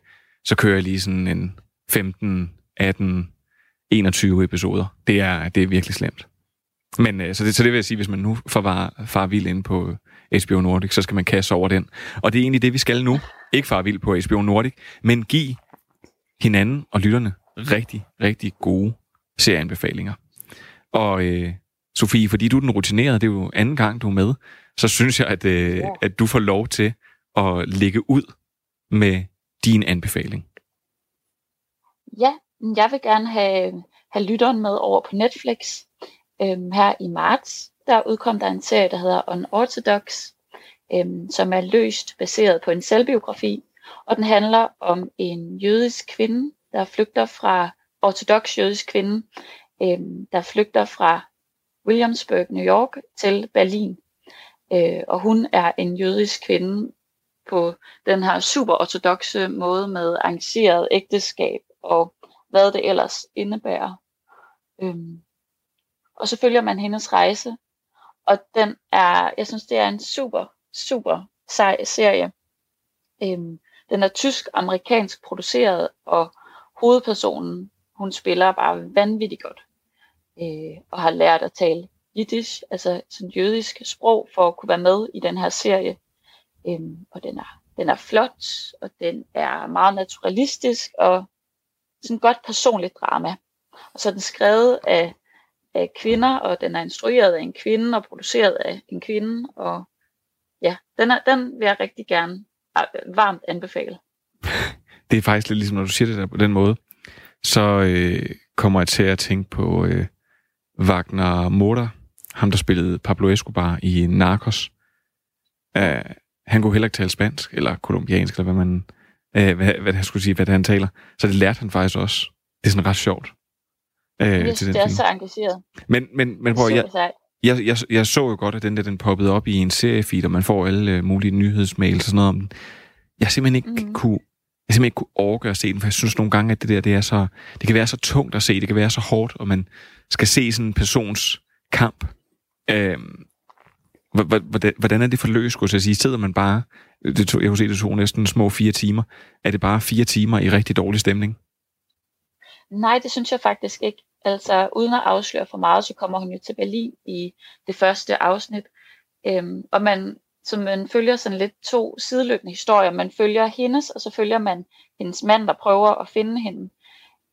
Speaker 4: så kører jeg lige sådan en 15, 18, 21 episoder. Det er, det er virkelig slemt. Men øh, så, det, så det vil jeg sige, hvis man nu får var, far vild ind på HBO Nordic, så skal man kaste over den. Og det er egentlig det, vi skal nu. Ikke far vild på HBO Nordic, men give hinanden og lytterne rigtig, rigtig gode serieanbefalinger. Og øh, Sofie, fordi du er den rutinerede, det er jo anden gang, du er med, så synes jeg, at, øh, at du får lov til at lægge ud med din anbefaling.
Speaker 8: Ja, jeg vil gerne have, have lytteren med over på Netflix. Øhm, her i marts, der udkom der en serie, der hedder Unorthodox, øhm, som er løst baseret på en selvbiografi. Og den handler om en jødisk kvinde, der flygter fra, ortodox jødisk kvinde, øhm, der flygter fra Williamsburg, New York til Berlin. Øh, og hun er en jødisk kvinde på den her super ortodoxe måde med arrangeret ægteskab og hvad det ellers indebærer. Øhm, og så følger man hendes rejse, og den er, jeg synes, det er en super, super sej serie. Øhm, den er tysk-amerikansk produceret, og hovedpersonen, hun spiller bare vanvittigt godt, øh, og har lært at tale jiddisch, altså sådan jødisk sprog, for at kunne være med i den her serie. Øhm, og den er, den er flot, og den er meget naturalistisk, og sådan godt personligt drama. Og så er den skrevet af, af kvinder, og den er instrueret af en kvinde, og produceret af en kvinde, og ja, den, er, den vil jeg rigtig gerne ah, varmt anbefale.
Speaker 4: Det er faktisk lidt ligesom, når du siger det der på den måde, så øh, kommer jeg til at tænke på øh, Wagner Motor, ham der spillede Pablo Escobar i Narcos. Uh, han kunne heller ikke tale spansk, eller kolumbiansk, eller hvad man, uh, hvad, hvad jeg skulle sige, hvad det han taler. Så det lærte han faktisk også. Det er sådan ret sjovt. Uh,
Speaker 8: Jeg synes, det er så engageret.
Speaker 4: Men, men, men prøv, jeg, jeg, jeg, jeg så jo godt, at den der, den poppede op i en seriefeed, og man får alle øh, mulige nyhedsmails og sådan noget om den. Jeg simpelthen ikke mm. kunne jeg simpelthen ikke kunne overgøre at se den, for jeg synes nogle gange, at det der, det er så, det kan være så tungt at se, det kan være så hårdt, og man skal se sådan en persons kamp. Øhm, hvor- hvor- hvordan, hvordan er det forløst, skulle jeg sige? Sidder man bare, det tog, jeg kunne se, det tog næsten små fire timer. Er det bare fire timer i rigtig dårlig stemning?
Speaker 8: Nej, det synes jeg faktisk ikke. Altså, uden at afsløre for meget, så kommer hun jo til Berlin i det første afsnit. Øhm, og man, så man følger sådan lidt to sideløbende historier. Man følger hendes, og så følger man hendes mand, der prøver at finde hende.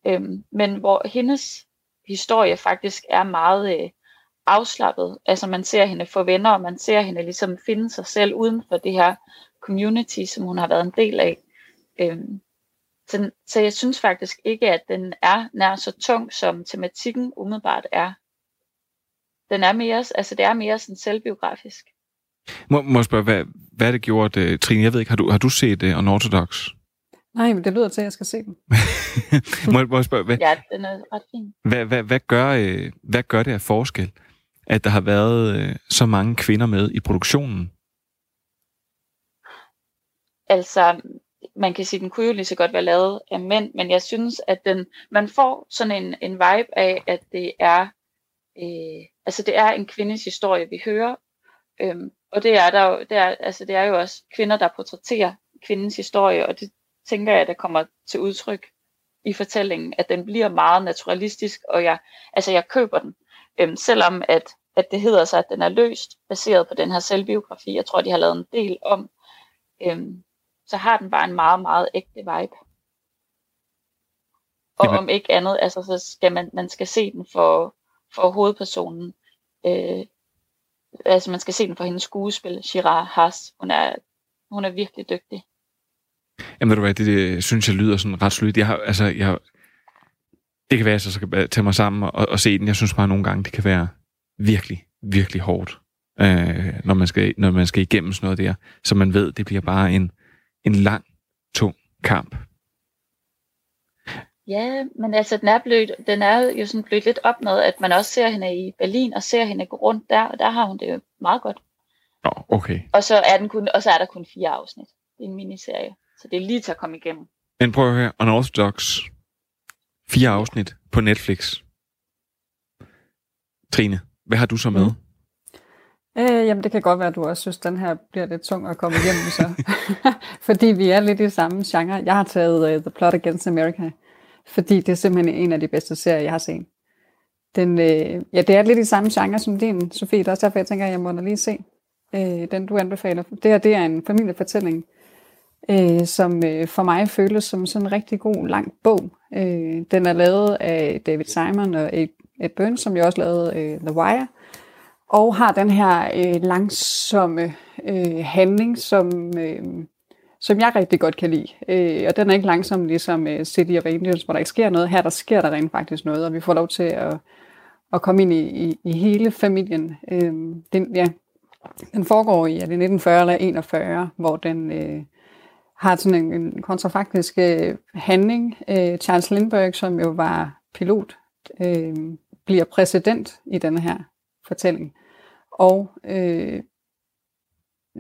Speaker 8: Øhm, men hvor hendes historie faktisk er meget øh, afslappet. Altså man ser hende få venner, og man ser hende ligesom finde sig selv uden for det her community, som hun har været en del af. Øhm, så, så jeg synes faktisk ikke, at den er nær så tung, som tematikken umiddelbart er. Den er mere, altså det er mere sådan selvbiografisk.
Speaker 4: Må, må jeg spørge, hvad, hvad er det gjort, uh, Trine? Jeg ved ikke, har du, har du set uh, Unorthodox?
Speaker 5: Nej, men det lyder til, at jeg skal se den.
Speaker 4: må, må jeg spørge, hvad,
Speaker 8: Ja, den er ret fin.
Speaker 4: Hvad, hvad, hvad, gør, øh, hvad gør det af forskel, at der har været øh, så mange kvinder med i produktionen?
Speaker 8: Altså, man kan sige, den kunne jo lige så godt være lavet af mænd, men jeg synes, at den, man får sådan en, en vibe af, at det er, øh, altså det er en kvindes historie, vi hører. Øhm, og det er, der jo, det, er, altså det er jo også kvinder, der portrætterer kvindens historie, og det tænker jeg, der kommer til udtryk i fortællingen, at den bliver meget naturalistisk, og jeg, altså jeg køber den. Øhm, selvom at, at det hedder sig, at den er løst, baseret på den her selvbiografi. Jeg tror, de har lavet en del om. Øhm, så har den bare en meget, meget ægte vibe. Og
Speaker 4: Jamen-
Speaker 8: om ikke andet, altså så skal man, man skal se den for, for hovedpersonen. Øh, altså man skal se den for hendes skuespil, Shira Haas. Hun er, hun er virkelig dygtig.
Speaker 4: Jamen ved du hvad, det, det synes jeg lyder sådan ret solidt. Jeg har, altså, jeg, har- det kan være, at jeg så skal tage mig sammen og, og se den. Jeg synes bare nogle gange, det kan være virkelig, virkelig hårdt, øh, når, man skal, når man skal igennem sådan noget der. Så man ved, det bliver bare en, en lang, tung kamp.
Speaker 8: Ja, men altså den er, blødt, den er jo sådan blødt lidt op med, at man også ser hende i Berlin, og ser hende gå rundt der, og der har hun det jo meget godt.
Speaker 4: Nå, okay.
Speaker 8: Og så er, den kun, og så er der kun fire afsnit. Det er en miniserie, så det er lige til at komme igennem.
Speaker 4: Men prøv at høre, Unorthodox, fire afsnit på Netflix. Trine, hvad har du så med?
Speaker 5: Mm. Øh, jamen, det kan godt være, at du også synes, at den her bliver lidt tung at komme igennem, så. fordi vi er lidt i samme genre. Jeg har taget uh, The Plot Against America, fordi det er simpelthen en af de bedste serier, jeg har set. Den, øh, ja, det er lidt i samme genre som din, Sofie. Det er også derfor, jeg tænker, at jeg må da lige se øh, den, du anbefaler. Det her, det er en familiefortælling, øh, som øh, for mig føles som sådan en rigtig god, lang bog. Øh, den er lavet af David Simon og Ed, Ed Burns, som jo også lavede øh, The Wire, og har den her øh, langsomme øh, handling, som, øh, som jeg rigtig godt kan lide. Øh, og den er ikke langsom ligesom øh, City of Angels, hvor der ikke sker noget. Her der sker der rent faktisk noget, og vi får lov til at, at komme ind i, i, i hele familien. Øh, den, ja, den foregår i er det 1940 eller 41, hvor den øh, har sådan en, en kontrafaktisk øh, handling. Øh, Charles Lindbergh, som jo var pilot, øh, bliver præsident i denne her fortælling. Og øh,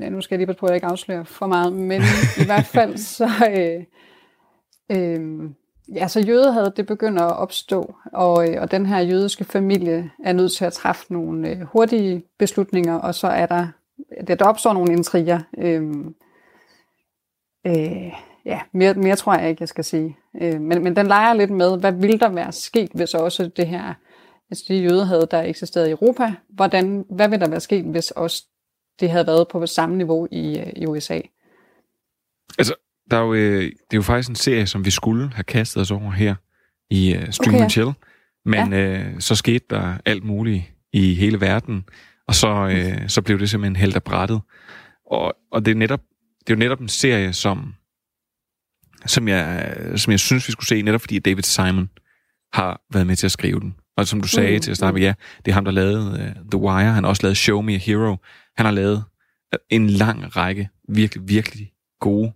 Speaker 5: ja, nu skal jeg lige passe på, at jeg ikke afslører for meget, men i hvert fald så, øh, øh, ja, så jødehavet, det begynder at opstå, og, øh, og den her jødiske familie er nødt til at træffe nogle øh, hurtige beslutninger, og så er der, der, der opstår nogle intriger. Øh, øh, ja, mere, mere tror jeg ikke, jeg skal sige. Øh, men, men den leger lidt med, hvad ville der være sket, hvis også det her, altså det jødehad, der eksisterede i Europa, hvordan, hvad ville der være sket, hvis også det havde været på samme niveau i, øh, i USA?
Speaker 4: Altså, der er jo, øh, det er jo faktisk en serie, som vi skulle have kastet os over her i uh, Stream
Speaker 5: Okay,
Speaker 4: and Chill. Men
Speaker 5: Ja.
Speaker 4: øh, så skete der alt muligt i hele verden, og så, øh, så blev det simpelthen helt af brættet. Og, og det, er netop, det er jo netop en serie, som, som, jeg, som jeg synes, vi skulle se, netop fordi David Simon har været med til at skrive den. Og som du sagde
Speaker 5: Mm,
Speaker 4: til at starte med, ja, det er ham, der lavede uh, The Wire. Han har også lavet Show Me a Hero. Han har lavet øh, en lang række virkelig, virkelig gode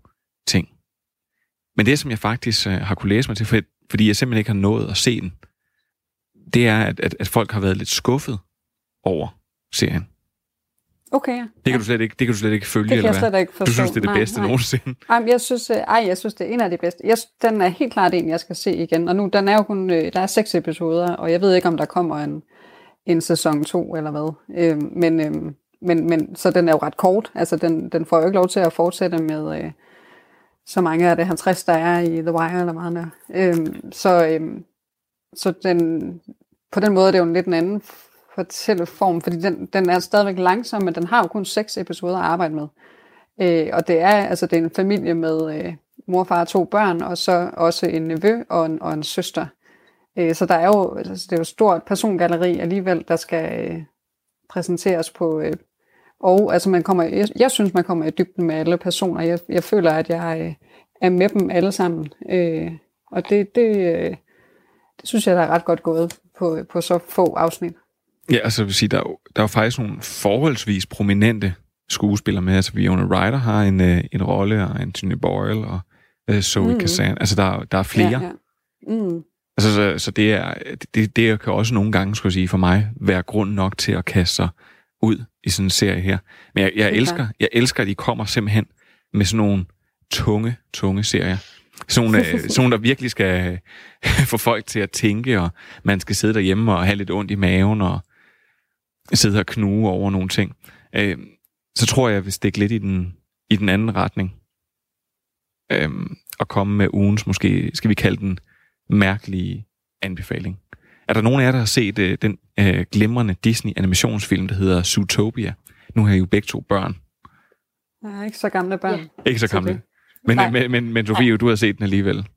Speaker 4: ting. Men det, som jeg faktisk uh, har kunne læse mig til, for, fordi jeg simpelthen ikke har nået at se den, det er, at, at, at folk har været lidt skuffet over serien.
Speaker 5: Okay, ja.
Speaker 4: Det kan, du, slet ikke, det kan du slet ikke følge,
Speaker 5: Det kan
Speaker 4: eller
Speaker 5: jeg slet ikke forstå.
Speaker 4: Du synes, det er det
Speaker 5: Nej,
Speaker 4: bedste
Speaker 5: nej.
Speaker 4: nogensinde?
Speaker 5: Ej, jeg synes, øh, ej, jeg synes, det er en af de bedste. Jeg, den er helt klart en, jeg skal se igen. Og nu, den er jo kun, øh, der er seks episoder, og jeg ved ikke, om der kommer en, en sæson 2 eller hvad. Øh, men, øh, men, men, så den er jo ret kort. Altså, den, den får jo ikke lov til at fortsætte med øh, så mange af det 50, der er i The Wire eller meget mere. Øh, så øh, så den, på den måde er det jo en lidt en anden fortælleform, fordi den, den er stadigvæk langsom, men den har jo kun seks episoder at arbejde med. Øh, og det er, altså, det er en familie med øh, mor, far og to børn, og så også en nevø og en, og en søster. Øh, så der er jo, altså, det er jo et stort persongalleri alligevel, der skal øh, præsenteres på. Øh, og altså, man kommer, jeg, jeg synes, man kommer i dybden med alle personer. Jeg, jeg føler, at jeg øh, er med dem alle sammen. Øh, og det, det, øh, det synes jeg, der er ret godt gået på, på så få afsnit.
Speaker 4: Ja, altså jeg vil sige, der er, jo, der er jo faktisk nogle forholdsvis prominente skuespillere med. Altså Fiona Ryder har en, øh, en rolle, og Anthony Boyle og øh, Zoe
Speaker 5: Mm.
Speaker 4: Kazan. Altså der, er- der er flere.
Speaker 5: Ja, ja. Mm.
Speaker 4: Altså, så, så det, er, det, det kan også nogle gange, skulle jeg sige, for mig være grund nok til at kaste sig ud i sådan en serie her. Men jeg, jeg,
Speaker 5: er
Speaker 4: elsker, jeg elsker, at de kommer simpelthen med sådan nogle tunge, tunge serier. Sådan nogle, øh, sådan nogle der virkelig skal få folk til at tænke, og man skal sidde derhjemme og have lidt ondt i maven, og sidde og knuge over nogle ting. Øh, så tror jeg, jeg vil stikke lidt i den, i den anden retning. Øh, og komme med ugens, måske skal vi kalde den, mærkelige anbefaling. Er der nogen af jer, der har set øh, den øh, glimrende Disney-animationsfilm, der hedder Zootopia? Nu har I jo begge to børn.
Speaker 5: Jeg er ikke så gamle børn.
Speaker 8: Ja.
Speaker 4: Ikke så gamle. Men,
Speaker 5: Nej.
Speaker 4: men, men, men Sofie, du har set den alligevel.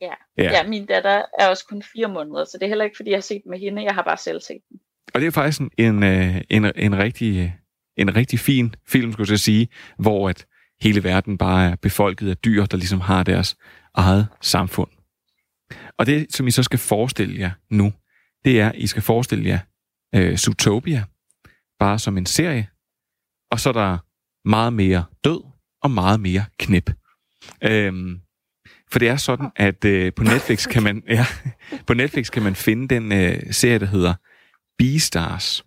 Speaker 8: Ja.
Speaker 4: Ja.
Speaker 8: ja. ja, min datter er også kun fire måneder, så det er heller ikke, fordi jeg har set den med hende. Jeg har bare selv set den.
Speaker 4: Og det er faktisk en, en, øh, en, en, rigtig, øh, en rigtig fin film, skulle jeg sige, hvor at hele verden bare er befolket af dyr, der ligesom har deres eget samfund. Og det, som I så skal forestille jer nu, det er, at I skal forestille jer øh, Zootopia, bare som en serie, og så er der meget mere død og meget mere knip. Øhm, for det er sådan, at øh, på Netflix kan man ja, på Netflix kan man finde den øh, serie, der hedder Beastars.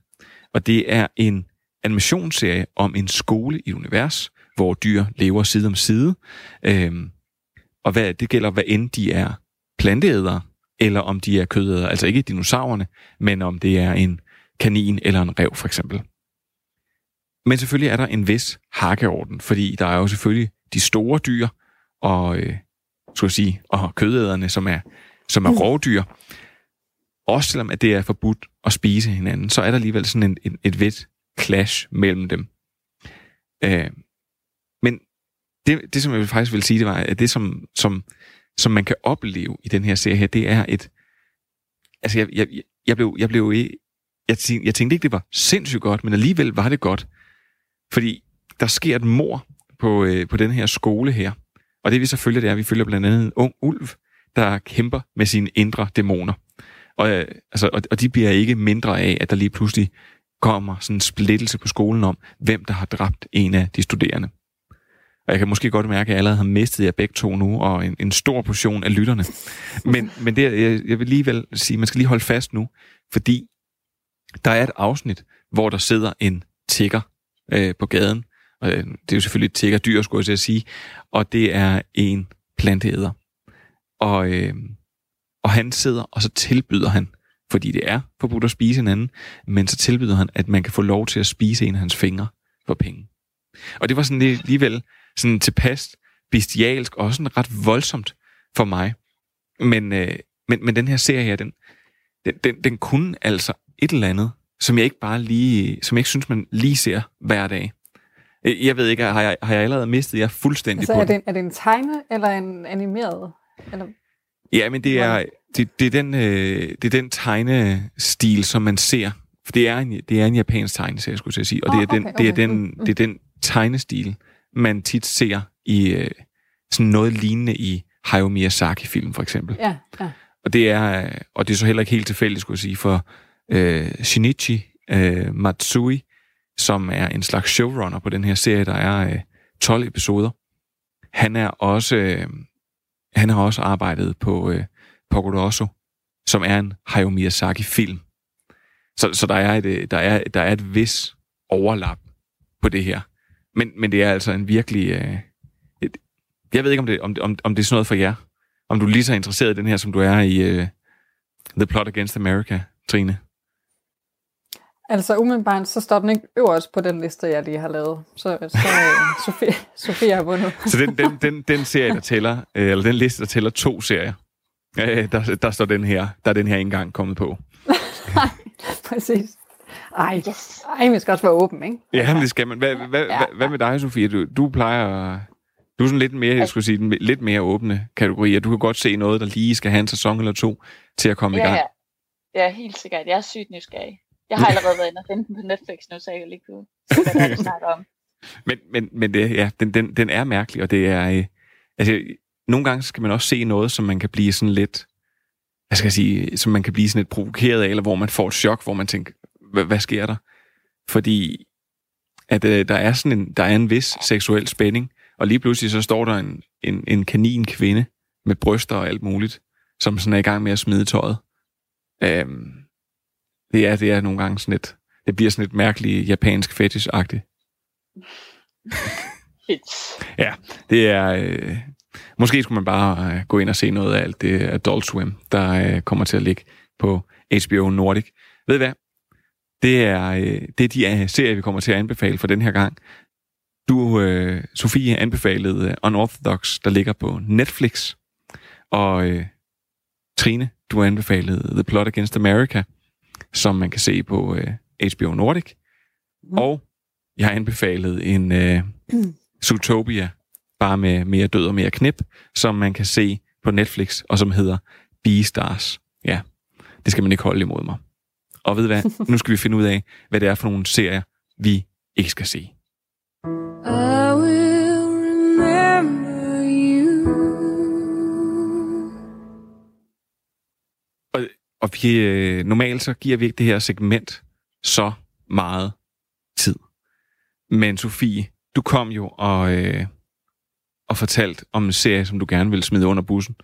Speaker 4: Og det er en animationsserie om en skole i univers, hvor dyr lever side om side. Øhm, og hvad, det gælder, hvad end de er planteædere, eller om de er kødædere. Altså ikke dinosaurerne, men om det er en kanin eller en rev, for eksempel. Men selvfølgelig er der en vis hakkeorden, fordi der er jo selvfølgelig de store dyr, og, øh, skulle jeg sige, og kødæderne, som er, som er rovdyr. Også selvom at det er forbudt at spise hinanden, så er der alligevel sådan en, en, et ved clash mellem dem. Øh, men det, det, som jeg faktisk vil sige, det var, at det, som, som, som man kan opleve i den her serie her, det er et... Altså, jeg, jeg, jeg blev, jeg blev jeg tænkte, jeg tænkte ikke, det var sindssygt godt, men alligevel var det godt. Fordi der sker et mor på, øh, på den her skole her. Og det vi så følger, det er, at vi følger blandt andet en ung ulv, der kæmper med sine indre dæmoner. Og, øh, altså, og, og de bliver ikke mindre af, at der lige pludselig kommer sådan en splittelse på skolen om, hvem der har dræbt en af de studerende. Og jeg kan måske godt mærke, at jeg allerede har mistet jer begge to nu, og en, en stor portion af lytterne. Men, men det, jeg, jeg vil alligevel sige, man skal lige holde fast nu, fordi der er et afsnit, hvor der sidder en tigger øh, på gaden. Og, øh, det er jo selvfølgelig et tiggerdyr, skulle jeg sige. Og det er en planteæder. Og, øh, og han sidder, og så tilbyder han, fordi det er forbudt at spise hinanden, men så tilbyder han, at man kan få lov til at spise en af hans fingre for penge. Og det var sådan lidt, alligevel sådan tilpas bestialsk, og også sådan ret voldsomt for mig. Men, øh, men, men den her serie her, den, den, den, den kunne altså et eller andet, som jeg ikke bare lige, som jeg ikke synes, man lige ser hver dag. Jeg ved ikke, har jeg, har jeg allerede mistet jer fuldstændig
Speaker 5: Altså,
Speaker 4: på
Speaker 5: er
Speaker 4: den?
Speaker 5: det, er det en tegne eller en animeret? Eller,
Speaker 4: Ja, men det er, det, det er den, øh, det er den tegnestil, som man ser. For det er en, det er en japansk tegneserie, skulle jeg sige. Og det er,
Speaker 5: Åh,
Speaker 4: den,
Speaker 5: okay,
Speaker 4: det er
Speaker 5: okay.
Speaker 4: den,
Speaker 5: Mm, mm.
Speaker 4: det er den tegnestil, man tit ser i øh, sådan noget lignende i Hayao Miyazaki-film, for eksempel.
Speaker 5: ja, ja.
Speaker 4: Og det er, øh, og det er så heller ikke helt tilfældigt, skulle jeg sige, for øh, Shinichi øh, Matsui, som er en slags showrunner på den her serie, der er øh, 12 episoder. Han er også, øh, han har også arbejdet på øh, Pogoroso, som er en Hayao Miyazaki-film. Så, så der, er et, øh, der, er, der er et vis overlap på det her. Men, men det er altså en virkelig... Øh, et, jeg ved ikke, om det, om, om, om det er sådan noget for jer. Om du er lige så interesseret i den her, som du er i øh, The Plot Against America, Trine.
Speaker 5: Altså umiddelbart, så står den ikke øverst på den liste, jeg lige har lavet. Så, så øh, Sofie, Sofie har vundet.
Speaker 4: Så den, den, den, den serie, der tæller, øh, eller den liste, der tæller to serier, øh, der, der står den her, der er den her ikke engang kommet på.
Speaker 5: Præcis. Ej,
Speaker 8: Yes.
Speaker 5: ej, vi skal også være åben, ikke?
Speaker 4: Ja, men det skal man. Hvad, hvad, hvad, hvad med dig, Sofie? Du, du plejer at... Du er sådan lidt mere, jeg skulle sige, lidt mere åbne kategorier. Du kan godt se noget, der lige skal have en sæson eller to til at komme i
Speaker 8: Ja,
Speaker 4: gang.
Speaker 8: ja. Ja, helt sikkert. Jeg er sygt nysgerrig. Jeg har allerede været inde og finde den på Netflix nu, så jeg kan lige kunne se, hvad det er, om.
Speaker 4: Men, men, men det, ja, den, den, den er mærkelig, og det er... Øh, altså, nogle gange skal man også se noget, som man kan blive sådan lidt... Hvad skal jeg sige? Som man kan blive sådan lidt provokeret af, eller hvor man får et chok, hvor man tænker, hvad, sker der? Fordi at øh, der er sådan en, der er en vis seksuel spænding, og lige pludselig så står der en, en, en kanin kvinde med bryster og alt muligt, som sådan er i gang med at smide tøjet. Øhm, det er, det er nogle gange sådan lidt, det bliver sådan lidt mærkeligt japansk fetish-agtigt. Ja, det er... Øh, måske skulle man bare øh, gå ind og se noget af alt det Adult Swim, der øh, kommer til at ligge på HBO Nordic. Ved I hvad? Det er, øh, det er de øh, serier, vi kommer til at anbefale for den her gang. Du, øh, Sofie, anbefalede øh, Unorthodox, der ligger på Netflix. Og øh, Trine, du anbefalede The Plot Against America, som man kan se på øh, HBO Nordic. Mm. Og jeg har anbefalet en øh, Zootopia, bare med mere død og mere knip, som man kan se på Netflix, og som hedder Beastars. Ja, det skal man ikke holde imod mig. Og ved hvad? Nu skal vi finde ud af, hvad det er for nogle serier, vi ikke skal se.
Speaker 6: I will remember you.
Speaker 4: Og, og vi, øh, normalt så giver vi ikke det her segment så meget tid. Men Sofie, du kom jo og, øh, og fortalt om en serie, som du gerne vil smide under bussen.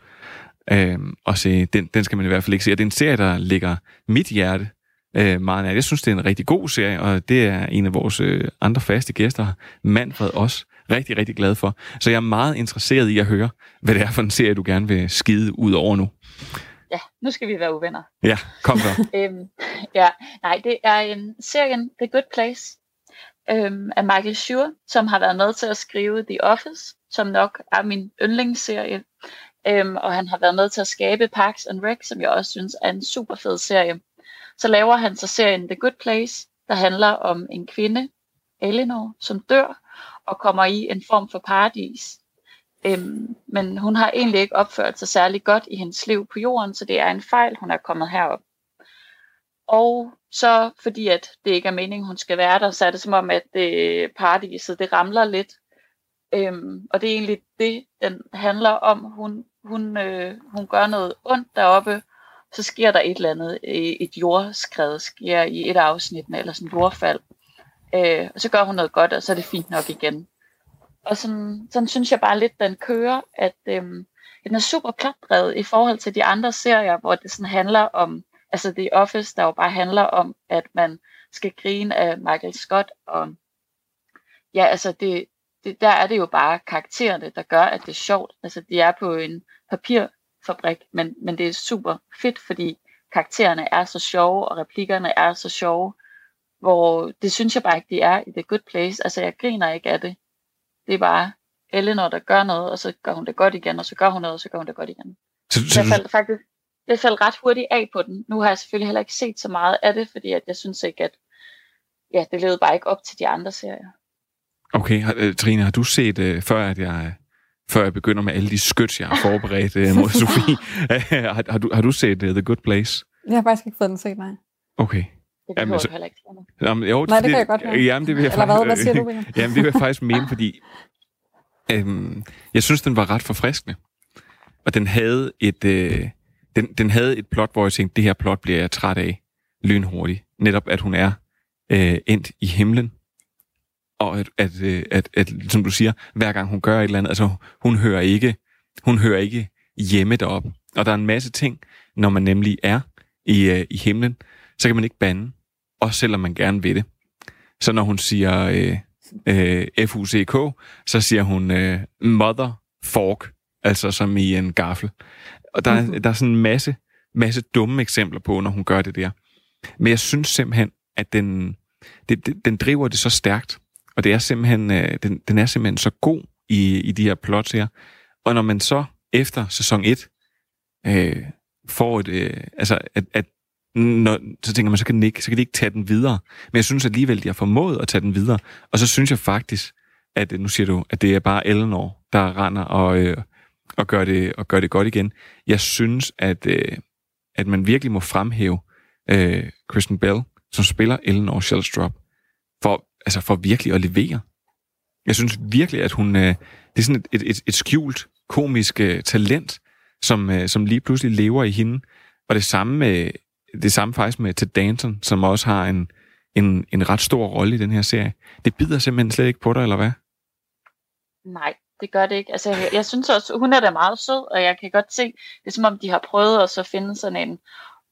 Speaker 4: Øhm, og se, den, den skal man i hvert fald ikke se. Og det er en serie, der ligger mit hjerte øh, meget nær. Jeg synes, det er en rigtig god serie, og det er en af vores øh, andre faste gæster, Manfred, også rigtig, rigtig glad for. Så jeg er meget interesseret i at høre, hvad det er for en serie, du gerne vil skide ud over nu.
Speaker 8: Ja, nu skal vi være uvenner.
Speaker 4: Ja, kom så.
Speaker 8: Øhm, ja, nej, det er en serien The Good Place. øhm, af Michael Schur, som har været med til at skrive The Office, som nok er min yndlingsserie. Øhm, og han har været med til at skabe Parks and Rec, som jeg også synes er en super fed serie. Så laver han så serien The Good Place, der handler om en kvinde, Eleanor, som dør og kommer i en form for paradis. Øhm, men hun har egentlig ikke opført sig særlig godt i hendes liv på jorden, så det er en fejl, hun er kommet herop. Og så fordi at det ikke er meningen, hun skal være der, så er det som om, at det paradiset, det ramler lidt. Øhm, og det er egentlig det, den handler om. Hun, hun, øh, hun gør noget ondt deroppe, så sker der et eller andet, øh, et jordskred sker i et afsnit, eller sådan et jordfald. Øh, og så gør hun noget godt, og så er det fint nok igen. Og sådan, sådan synes jeg bare lidt, den kører, at øhm, den er super plotdrevet i forhold til de andre serier, hvor det sådan handler om, altså The Office, der jo bare handler om, at man skal grine af Michael Scott, og ja, altså det, det, der er det jo bare karaktererne, der gør, at det er sjovt. Altså de er på en papirfabrik, men, men det er super fedt, fordi karaktererne er så sjove, og replikkerne er så sjove, hvor det synes jeg bare ikke, de er i The Good Place. Altså jeg griner ikke af det. Det er bare Eleanor, der gør noget, og så gør hun det godt igen, og så gør hun noget, og så gør hun det godt igen.
Speaker 4: Så,
Speaker 8: jeg faldt faktisk jeg faldt ret hurtigt af på den. Nu har jeg selvfølgelig heller ikke set så meget af det, fordi at jeg synes ikke, at ja, det levede bare ikke op til de andre serier.
Speaker 4: Okay, øh, Trine, har du set, øh, før at jeg før jeg begynder med alle de skyts, jeg har forberedt øh, mod Sofie, har, har, du, har du set uh, The Good Place?
Speaker 5: Jeg har faktisk ikke fået den set, nej.
Speaker 4: Okay.
Speaker 8: Det
Speaker 4: Jamen,
Speaker 8: behøver
Speaker 4: så-
Speaker 8: du heller ikke.
Speaker 4: Jamen, jo,
Speaker 5: Nej, det kan jeg godt høre.
Speaker 4: Jamen, det vil jeg
Speaker 5: Eller hvad?
Speaker 4: faktisk,
Speaker 5: Hvad siger du, William?
Speaker 4: Jamen, det vil jeg faktisk mene, fordi øhm, jeg synes, den var ret forfriskende. Og den havde et, øh, den, den havde et plot, hvor jeg tænkte, det her plot bliver jeg træt af lynhurtigt. Netop, at hun er øh, endt i himlen. Og at, at, øh, at, at, som du siger, hver gang hun gør et eller andet, altså hun hører ikke, hun hører ikke hjemme deroppe. Og der er en masse ting, når man nemlig er i, øh, i himlen, så kan man ikke bande, også selvom man gerne vil det. Så når hun siger øh, øh, F-U-C-K, så siger hun øh, mother fork, altså som i en gaffel. Og der, er, der er sådan en masse, masse dumme eksempler på, når hun gør det der. Men jeg synes simpelthen, at den, det, det, den driver det så stærkt, og det er simpelthen, øh, den, den er simpelthen så god i, i de her plots her. Og når man så efter sæson 1 øh, får et, øh, altså at, at når, så tænker man, så kan, den ikke, så kan de ikke tage den videre. Men jeg synes alligevel, de har formået at tage den videre. Og så synes jeg faktisk, at øh, nu siger du, at det er bare Eleanor, der render og, øh, og, gør, det, og gør det godt igen. Jeg synes, at, øh, at man virkelig må fremhæve øh, Kristen Bell, som spiller Eleanor Shellstrop, for, altså for virkelig at levere. Jeg synes virkelig, at hun... Øh, det er sådan et, et, et, et skjult komisk øh, talent, som, øh, som lige pludselig lever i hende. Og det samme med, det samme faktisk med Ted Danton, som også har en, en, en ret stor rolle i den her serie. Det bider simpelthen slet ikke på dig, eller hvad?
Speaker 8: Nej, det gør det ikke. Altså, jeg, jeg synes også, hun er da meget sød, og jeg kan godt se, det er som om, de har prøvet at så finde sådan en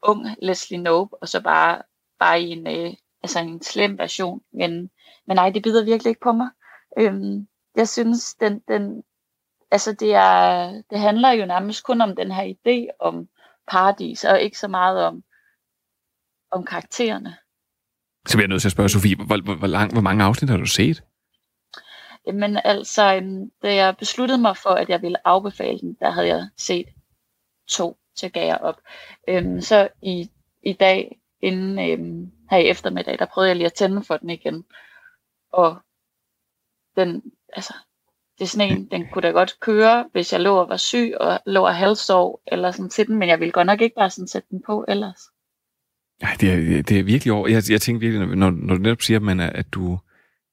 Speaker 8: ung Leslie Knope, og så bare, bare i en, øh, altså en slem version. Men, men nej, det bider virkelig ikke på mig. Øhm, jeg synes, den, den, altså det, er, det handler jo nærmest kun om den her idé om paradis, og ikke så meget om, om karaktererne.
Speaker 4: Så bliver jeg nødt til at spørge Sofie, hvor, hvor, hvor, lang, hvor mange afsnit har du set?
Speaker 8: Jamen altså, øhm, da jeg besluttede mig for, at jeg ville afbefale den, der havde jeg set to til gav jeg op. Øhm, så i, i dag, inden øhm, her i eftermiddag, der prøvede jeg lige at tænde for den igen. Og den, altså, det er sådan en, den kunne da godt køre, hvis jeg lå og var syg og lå og halvsov eller sådan til den, men jeg ville godt nok ikke bare sådan sætte den på ellers.
Speaker 4: Ja, det er, det er virkelig over. Jeg, jeg tænker virkelig, når, når du netop siger, man er, at du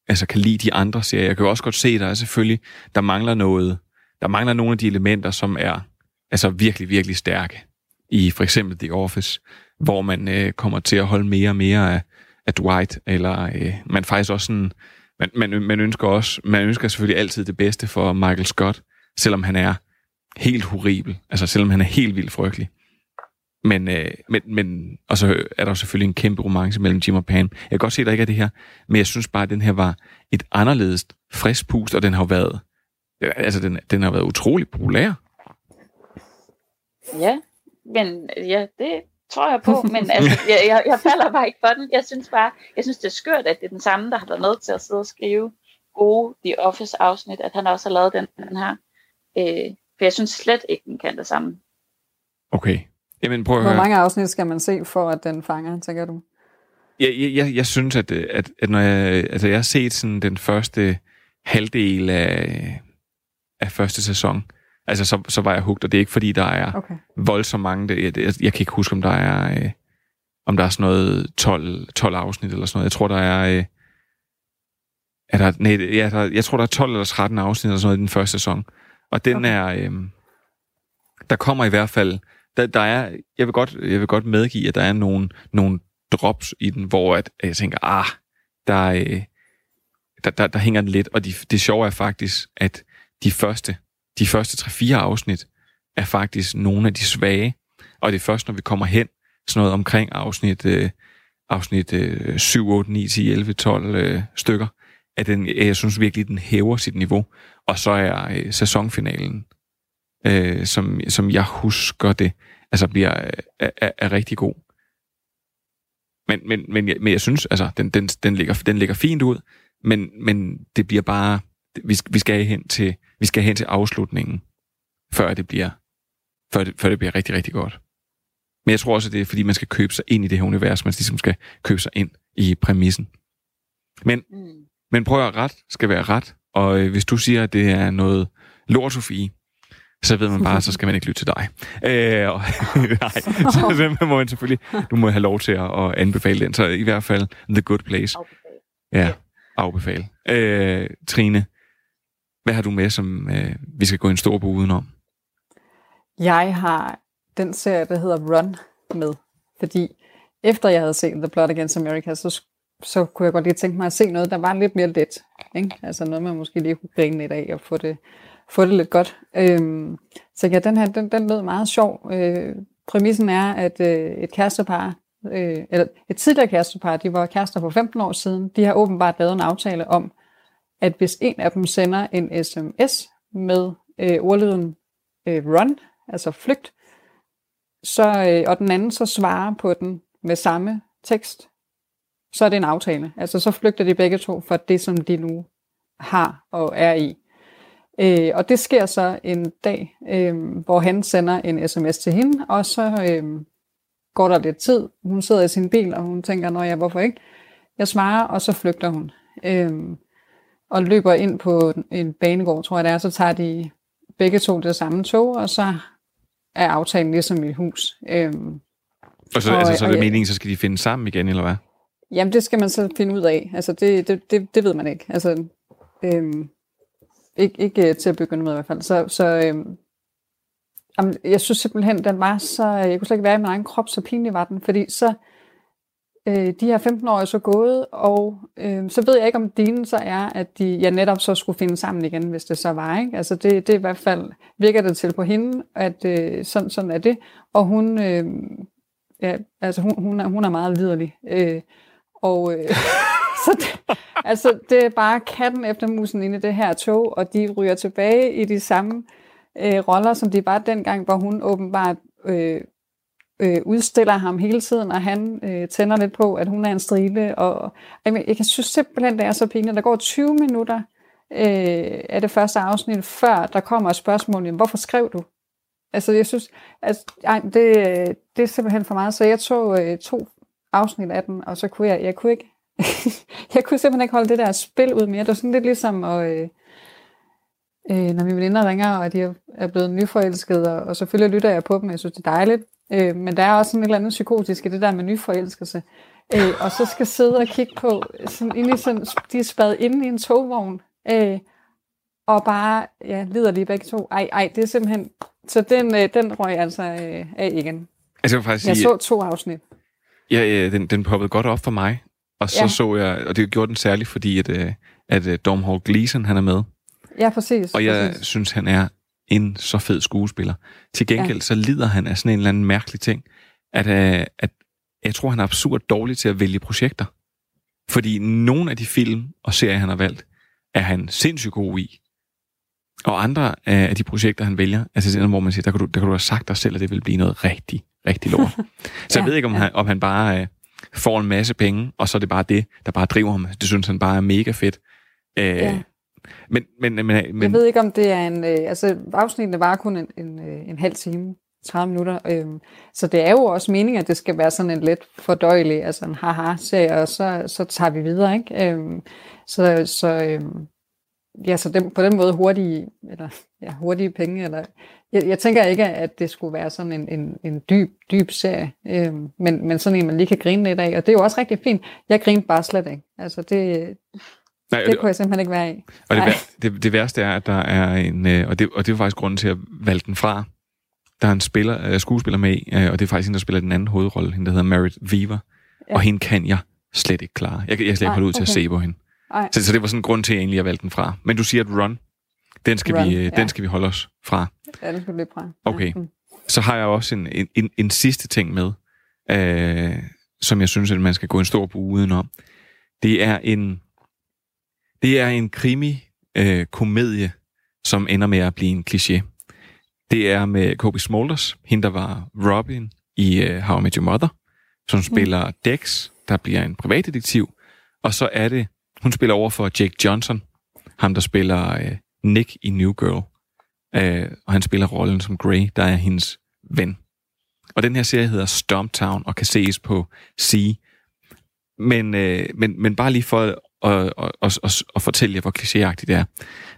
Speaker 4: altså, kan lide de andre serier. Jeg kan jo også godt se, at der er selvfølgelig, der mangler noget, der mangler nogle af de elementer, som er altså virkelig, virkelig stærke i for eksempel The Office, hvor man øh, kommer til at holde mere og mere af, af Dwight, eller øh, man faktisk også sådan, man, man, man ønsker også, man ønsker selvfølgelig altid det bedste for Michael Scott, selvom han er helt horribel, altså selvom han er helt vildt frygtelig. Men, øh, men, men, og så er der selvfølgelig en kæmpe romance mellem Jim og Pam. Jeg kan godt se, at der ikke er det her, men jeg synes bare, at den her var et anderledes frisk pust, og den har været, altså den, den har været utrolig populær.
Speaker 8: Ja, men ja, det, tror jeg på, men altså, jeg, jeg, jeg falder bare ikke for den. Jeg synes bare, jeg synes det er skørt, at det er den samme, der har været med til at sidde og skrive gode The Office afsnit, at han også har lavet den, den her. Øh, for jeg synes slet ikke, den kan det samme.
Speaker 4: Okay. Jamen, prøv at
Speaker 5: Hvor mange afsnit skal man se, for at den fanger, tænker du?
Speaker 4: Jeg, jeg, jeg, jeg synes, at, øh, at, at når jeg, altså jeg har set sådan den første halvdel af, af første sæson, altså så, så var jeg hugt, og det er ikke fordi, der er
Speaker 5: Okay.
Speaker 4: voldsomt mange. Det, jeg, jeg, kan ikke huske, om der er, øh, om der er sådan noget 12, 12 afsnit eller sådan noget. Jeg tror, der er... Øh, er der, nej, ja, der, jeg tror, der er 12 eller 13 afsnit eller sådan noget i den første sæson. Og den okay. er... Øh, der kommer i hvert fald... Der, der er, jeg, vil godt, jeg vil godt medgive, at der er nogle, nogle drops i den, hvor at, at jeg tænker, ah, der, øh, der, der, der hænger den lidt. Og de, det sjove er faktisk, at de første, de første 3-4 afsnit er faktisk nogle af de svage. Og det er først, når vi kommer hen, sådan noget omkring afsnit, øh, afsnit øh, 7, 8, 9, 10, 11, 12 øh, stykker, at den, øh, jeg synes virkelig, den hæver sit niveau. Og så er øh, sæsonfinalen, øh, som, som jeg husker det, altså bliver, øh, er, er, er rigtig god. Men, men, men, jeg, men jeg synes, altså, den, den, den, ligger, den ligger fint ud, men, men det bliver bare, vi, vi skal hen til, vi skal hen til afslutningen, før det bliver, før det, før det bliver rigtig, rigtig godt. Men jeg tror også, at det er, fordi man skal købe sig ind i det her univers, man ligesom skal købe sig ind i præmissen. Men,
Speaker 8: Mm.
Speaker 4: men prøv at ret skal være ret, og øh, hvis du siger, at det er noget lort, Sofie, så ved man bare, så skal man ikke lytte til dig. Øh, og, nej, så, så må man selvfølgelig, du må have lov til at, at anbefale den, så i hvert fald The Good Place. Ja, afbefale. Øh, Trine, hvad har du med, som øh, vi skal gå en stor bue udenom?
Speaker 5: Jeg har den serie, der hedder Run med, fordi efter jeg havde set The Plot Against America, så, så kunne jeg godt lige tænke mig at se noget, der var lidt mere let. Ikke? Altså noget, man måske lige kunne grine lidt af og få det, få det lidt godt. Øhm, så ja, den her, den, den lød meget sjov. Øh, præmissen er, at øh, et kærestepar, øh, eller et tidligere kærestepar, de var kærester for 15 år siden, de har åbenbart lavet en aftale om, at hvis en af dem sender en sms med øh, ordlyden øh, run, altså flygt, så, øh, og den anden så svarer på den med samme tekst, så er det en aftale. Altså så flygter de begge to fra det, som de nu har og er i. Øh, og det sker så en dag, øh, hvor han sender en sms til hende, og så øh, går der lidt tid. Hun sidder i sin bil, og hun tænker, nå ja, hvorfor ikke? Jeg svarer, og så flygter hun. Øh, og løber ind på en banegård, tror jeg det er, så tager de begge to det samme tog, og så er aftalen ligesom i hus. Øhm,
Speaker 4: Og så,
Speaker 5: Og-
Speaker 4: altså, så er
Speaker 5: og
Speaker 4: det
Speaker 5: jeg-
Speaker 4: meningen, så skal de finde sammen igen, eller hvad?
Speaker 5: jamen, det skal man så finde ud af. Altså, det, det, det, det ved man ikke. Altså, øhm, ikke, ikke øh, til at begynde med i hvert fald. Så, så øhm, jamen, jeg synes simpelthen, den var så... Jeg kunne slet ikke være i min egen krop, så pinlig var den. Fordi så... Øh, de her 15 år er så gået, og øh, så ved jeg ikke, om dine så er, at de ja, netop så skulle finde sammen igen, hvis det så var. Ikke? Altså det, det i hvert fald, virker det til på hende, at øh, sådan, sådan er det. Og hun, øh, ja, altså hun, hun, er, hun er meget liderlig. Øh, og øh, så det, altså, det er bare katten efter musen inde i det her tog, og de ryger tilbage i de samme øh, roller, som de var dengang, hvor hun åbenbart øh, øh, udstiller ham hele tiden, og han øh, tænder lidt på, at hun er en strile. Og, jeg, jeg kan synes simpelthen, det er så pinligt. Der går 20 minutter øh, af det første afsnit, før der kommer et spørgsmål, jamen, hvorfor skrev du? Altså, jeg synes, altså, ej, det, det er simpelthen for meget. Så jeg tog øh, to afsnit af den, og så kunne jeg, jeg kunne ikke, jeg kunne simpelthen ikke holde det der spil ud mere. Det var sådan lidt ligesom, at, øh, øh, når mine veninder ringer, og de er- er blevet nyforelskede, og, og selvfølgelig lytter jeg på dem, jeg synes, det er dejligt. Øh, men der er også sådan et eller andet psykotisk i det der med nyforelskelse. Øh, og så skal sidde og kigge på, sådan, inde i sådan, de er spadet inde i en togvogn, øh, og bare ja, lider lige begge to. Ej, ej, det er simpelthen... Så den, øh, den røg altså øh, af igen.
Speaker 4: Altså, jeg faktisk
Speaker 5: Jeg
Speaker 4: sige,
Speaker 5: så to afsnit.
Speaker 4: ja, ja, den, den poppede godt op for mig. Og så
Speaker 5: Ja.
Speaker 4: så jeg, og det gjorde den særligt, fordi at, øh, at øh, Domhnall Gleeson, han er med.
Speaker 5: Ja, præcis.
Speaker 4: Og jeg
Speaker 5: præcis.
Speaker 4: synes, han er en så fed skuespiller. Til gengæld ja. så lider han af sådan en eller anden mærkelig ting, at, øh, at jeg tror, han er absurd dårlig til at vælge projekter. Fordi nogle af de film og serier, han har valgt, er han sindssygt god i. Og andre af de projekter, han vælger, altså sådan, hvor man siger, der kan, du, der kan du have sagt dig selv, at det vil blive noget rigtig, rigtig lort. Så jeg
Speaker 5: Ja,
Speaker 4: ved ikke, om,
Speaker 5: ja.
Speaker 4: han, om han bare øh, får en masse penge, og så er det bare det, der bare driver ham. Det synes han bare er mega fedt. Øh,
Speaker 5: Ja.
Speaker 4: Men, men, men, men
Speaker 5: Jeg ved ikke, om det er en... Øh, altså, afsnittene var kun en, en, øh, en halv time, 30 minutter. Øh, så det er jo også meningen, at det skal være sådan en let fordøjelig, altså en haha-serie, og så, så tager vi videre, ikke? Øh, så så øh, ja, så dem, på den måde hurtige, eller, ja, hurtige penge, eller... Jeg, jeg tænker ikke, at det skulle være sådan en, en, en dyb, dyb serie, øh, men, men sådan en, man lige kan grine lidt af, og det er jo også rigtig fint. Jeg griner bare slet ikke. Altså, det,
Speaker 4: nej,
Speaker 5: det kunne jeg simpelthen ikke være i.
Speaker 4: Og det, det, det værste er, at der er en, øh, og det, og det er faktisk grunden til at valgte den fra, der er en spiller, øh, skuespiller med i, øh, og det er faktisk hende, der spiller den anden hovedrolle, hende der hedder Merit Weaver, ja. og hende kan jeg slet ikke klare. Jeg, kan- jeg slet ikke holde ud til at se på hende.
Speaker 5: Ej.
Speaker 4: Så, så det var sådan en grund til, at jeg egentlig har valgt den fra. Men du siger, at Run, den skal,
Speaker 5: Run,
Speaker 4: vi,
Speaker 5: ja.
Speaker 4: den skal vi holde os fra.
Speaker 5: Ja, det skulle løbe fra.
Speaker 4: Okay.
Speaker 5: Ja. mm.
Speaker 4: Så har jeg også en, en, en, en sidste ting med, øh, som jeg synes, at man skal gå en stor bue udenom. Det er en, det er en krimi øh, komedie, som ender med at blive en kliché. Det er med Kobe Smulders, hende der var Robin i øh, How I Met Your Mother, som spiller Dex, der bliver en privatdetektiv. Og så er det, hun spiller over for Jake Johnson, ham der spiller øh, Nick i New Girl. Øh, og han spiller rollen som Grey, der er hendes ven. Og den her serie hedder Stomptown og kan ses på C. Men, øh, men, men bare lige for og, og, og, og fortælle jer, hvor klichéagtigt det er,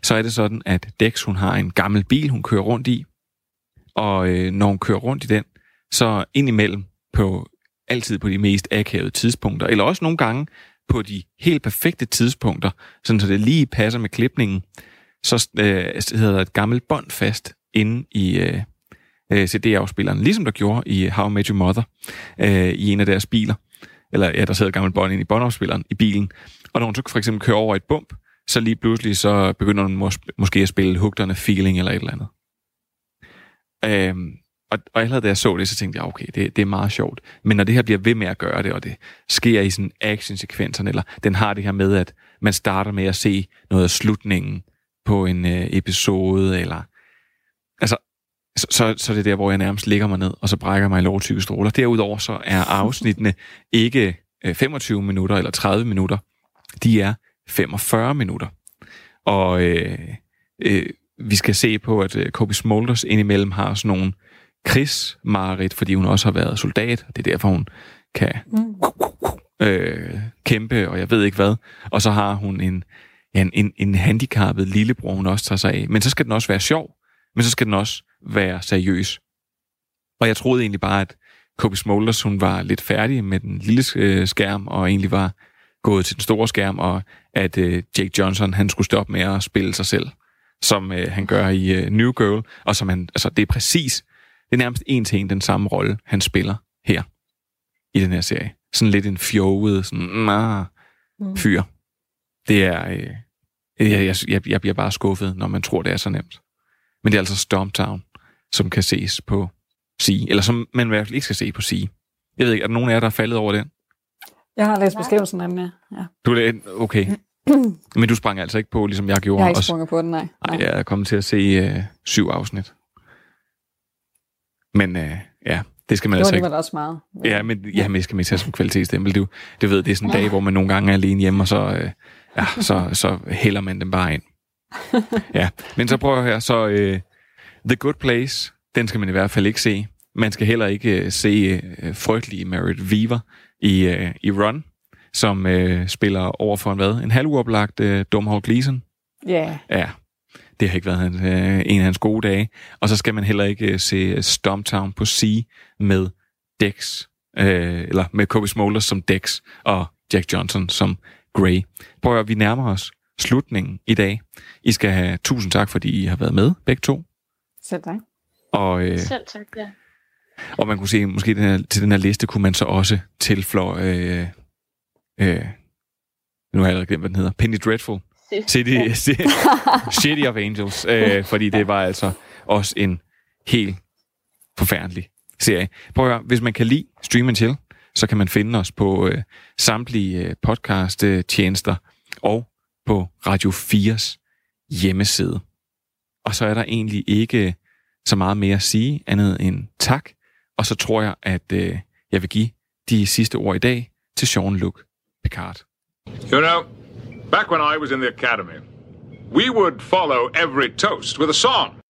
Speaker 4: så er det sådan, at Dex hun har en gammel bil, hun kører rundt i. Og øh, når hun kører rundt i den, så indimellem på altid på de mest akavede tidspunkter, eller også nogle gange på de helt perfekte tidspunkter, sådan så det lige passer med klipningen, så øh, hedder et gammelt bånd fast inde i øh, øh CD-afspilleren, ligesom der gjorde i How I Met Your Mother, øh, i en af deres biler. Eller ja, der sidder et gammelt bånd ind i båndafspilleren i bilen. Og når hun så for eksempel kører over et bump, så lige pludselig så begynder hun mås- måske at spille Hugterne Feeling eller et eller andet. Øhm, og, og allerede da jeg så det, så tænkte jeg, okay, det, det er meget sjovt. Men når det her bliver ved med at gøre det, og det sker i sådan actionsekvenserne, eller den har det her med, at man starter med at se noget af slutningen på en øh, episode, eller... Altså, så, så, så er det der, hvor jeg nærmest ligger mig ned, og så brækker mig i lovtykke stråler. Derudover så er afsnittene ikke øh, 25 minutter eller 30 minutter. De er 45 minutter. Og øh, øh, vi skal se på, at øh, Kobe Smulders indimellem har sådan nogle krigsmarit, fordi hun også har været soldat, og det er derfor, hun kan øh, kæmpe, og jeg ved ikke hvad. Og så har hun en, ja, en, en, en handicappet lillebror, hun også tager sig af. Men så skal den også være sjov, men så skal den også være seriøs. Og jeg troede egentlig bare, at Kobe Smulders, hun var lidt færdig med den lille øh, skærm, og egentlig var gået til den store skærm, og at øh, Jake Johnson, han skulle stoppe med at spille sig selv, som øh, han gør i øh, New Girl, og som han, altså det er præcis, det er nærmest en til en den samme rolle, han spiller her i den her serie. Sådan lidt en fjoget, sådan, nah, fyr. Det er, øh, jeg, jeg, jeg, jeg bliver bare skuffet, når man tror, det er så nemt. Men det er altså Stomptown, som kan ses på C, eller som man i hvert fald ikke skal se på C. Jeg ved ikke, er der nogen af jer, der er faldet over den?
Speaker 5: Jeg har læst beskrivelsen af den, ja. ja.
Speaker 4: Du er okay. Men du sprang altså ikke på, ligesom jeg gjorde.
Speaker 5: Jeg har ikke sprunget på den, nej.
Speaker 4: Nej, jeg er kommet til at se øh, syv afsnit. Men øh, ja, det skal man
Speaker 5: Det var
Speaker 4: altså ikke...
Speaker 5: alligevel også meget.
Speaker 4: Ja, men, ja, men det skal man ikke tage som kvalitetsstempel. Du, det ved, det er sådan en dag, hvor man nogle gange er alene hjemme, og så, øh, ja, så, så hælder man dem bare ind. Ja, men så prøver jeg her. Så øh, The Good Place, den skal man i hvert fald ikke se. Man skal heller ikke øh, se øh, frygtelige Merit Weaver i, øh, i Run, som øh, spiller over for en hvad? En halvuoplagt øh, Domhnall Gleeson.
Speaker 5: Ja,
Speaker 4: Ja, det har ikke været hans, øh, en af hans gode dage. Og så skal man heller ikke øh, se Stomptown på C med Dex, øh, eller med Kobe Smulders som Dex, og Jack Johnson som Grey. Prøv at vi nærmer os slutningen i dag. I skal have tusind tak, fordi I har været med, begge to.
Speaker 5: selv tak.
Speaker 4: Og, øh,
Speaker 8: Selv tak, ja.
Speaker 4: Og man kunne se, måske den her, til den her liste kunne man så også tilføje, øh, øh, nu har jeg allerede glemt, hvad den hedder, Penny Dreadful, City, City of Angels, øh, fordi det var altså også en helt forfærdelig serie. Prøv at høre, hvis man kan lide Stream and Chill, så kan man finde os på øh, samtlige øh, podcast-tjenester og på Radio 4's hjemmeside. Og så er der egentlig ikke så meget mere at sige, andet end tak, og så tror jeg, at øh, jeg vil give de sidste ord i dag til Jean-Luc Picard.
Speaker 9: You know, back when I was in the academy, we would follow every toast with a song.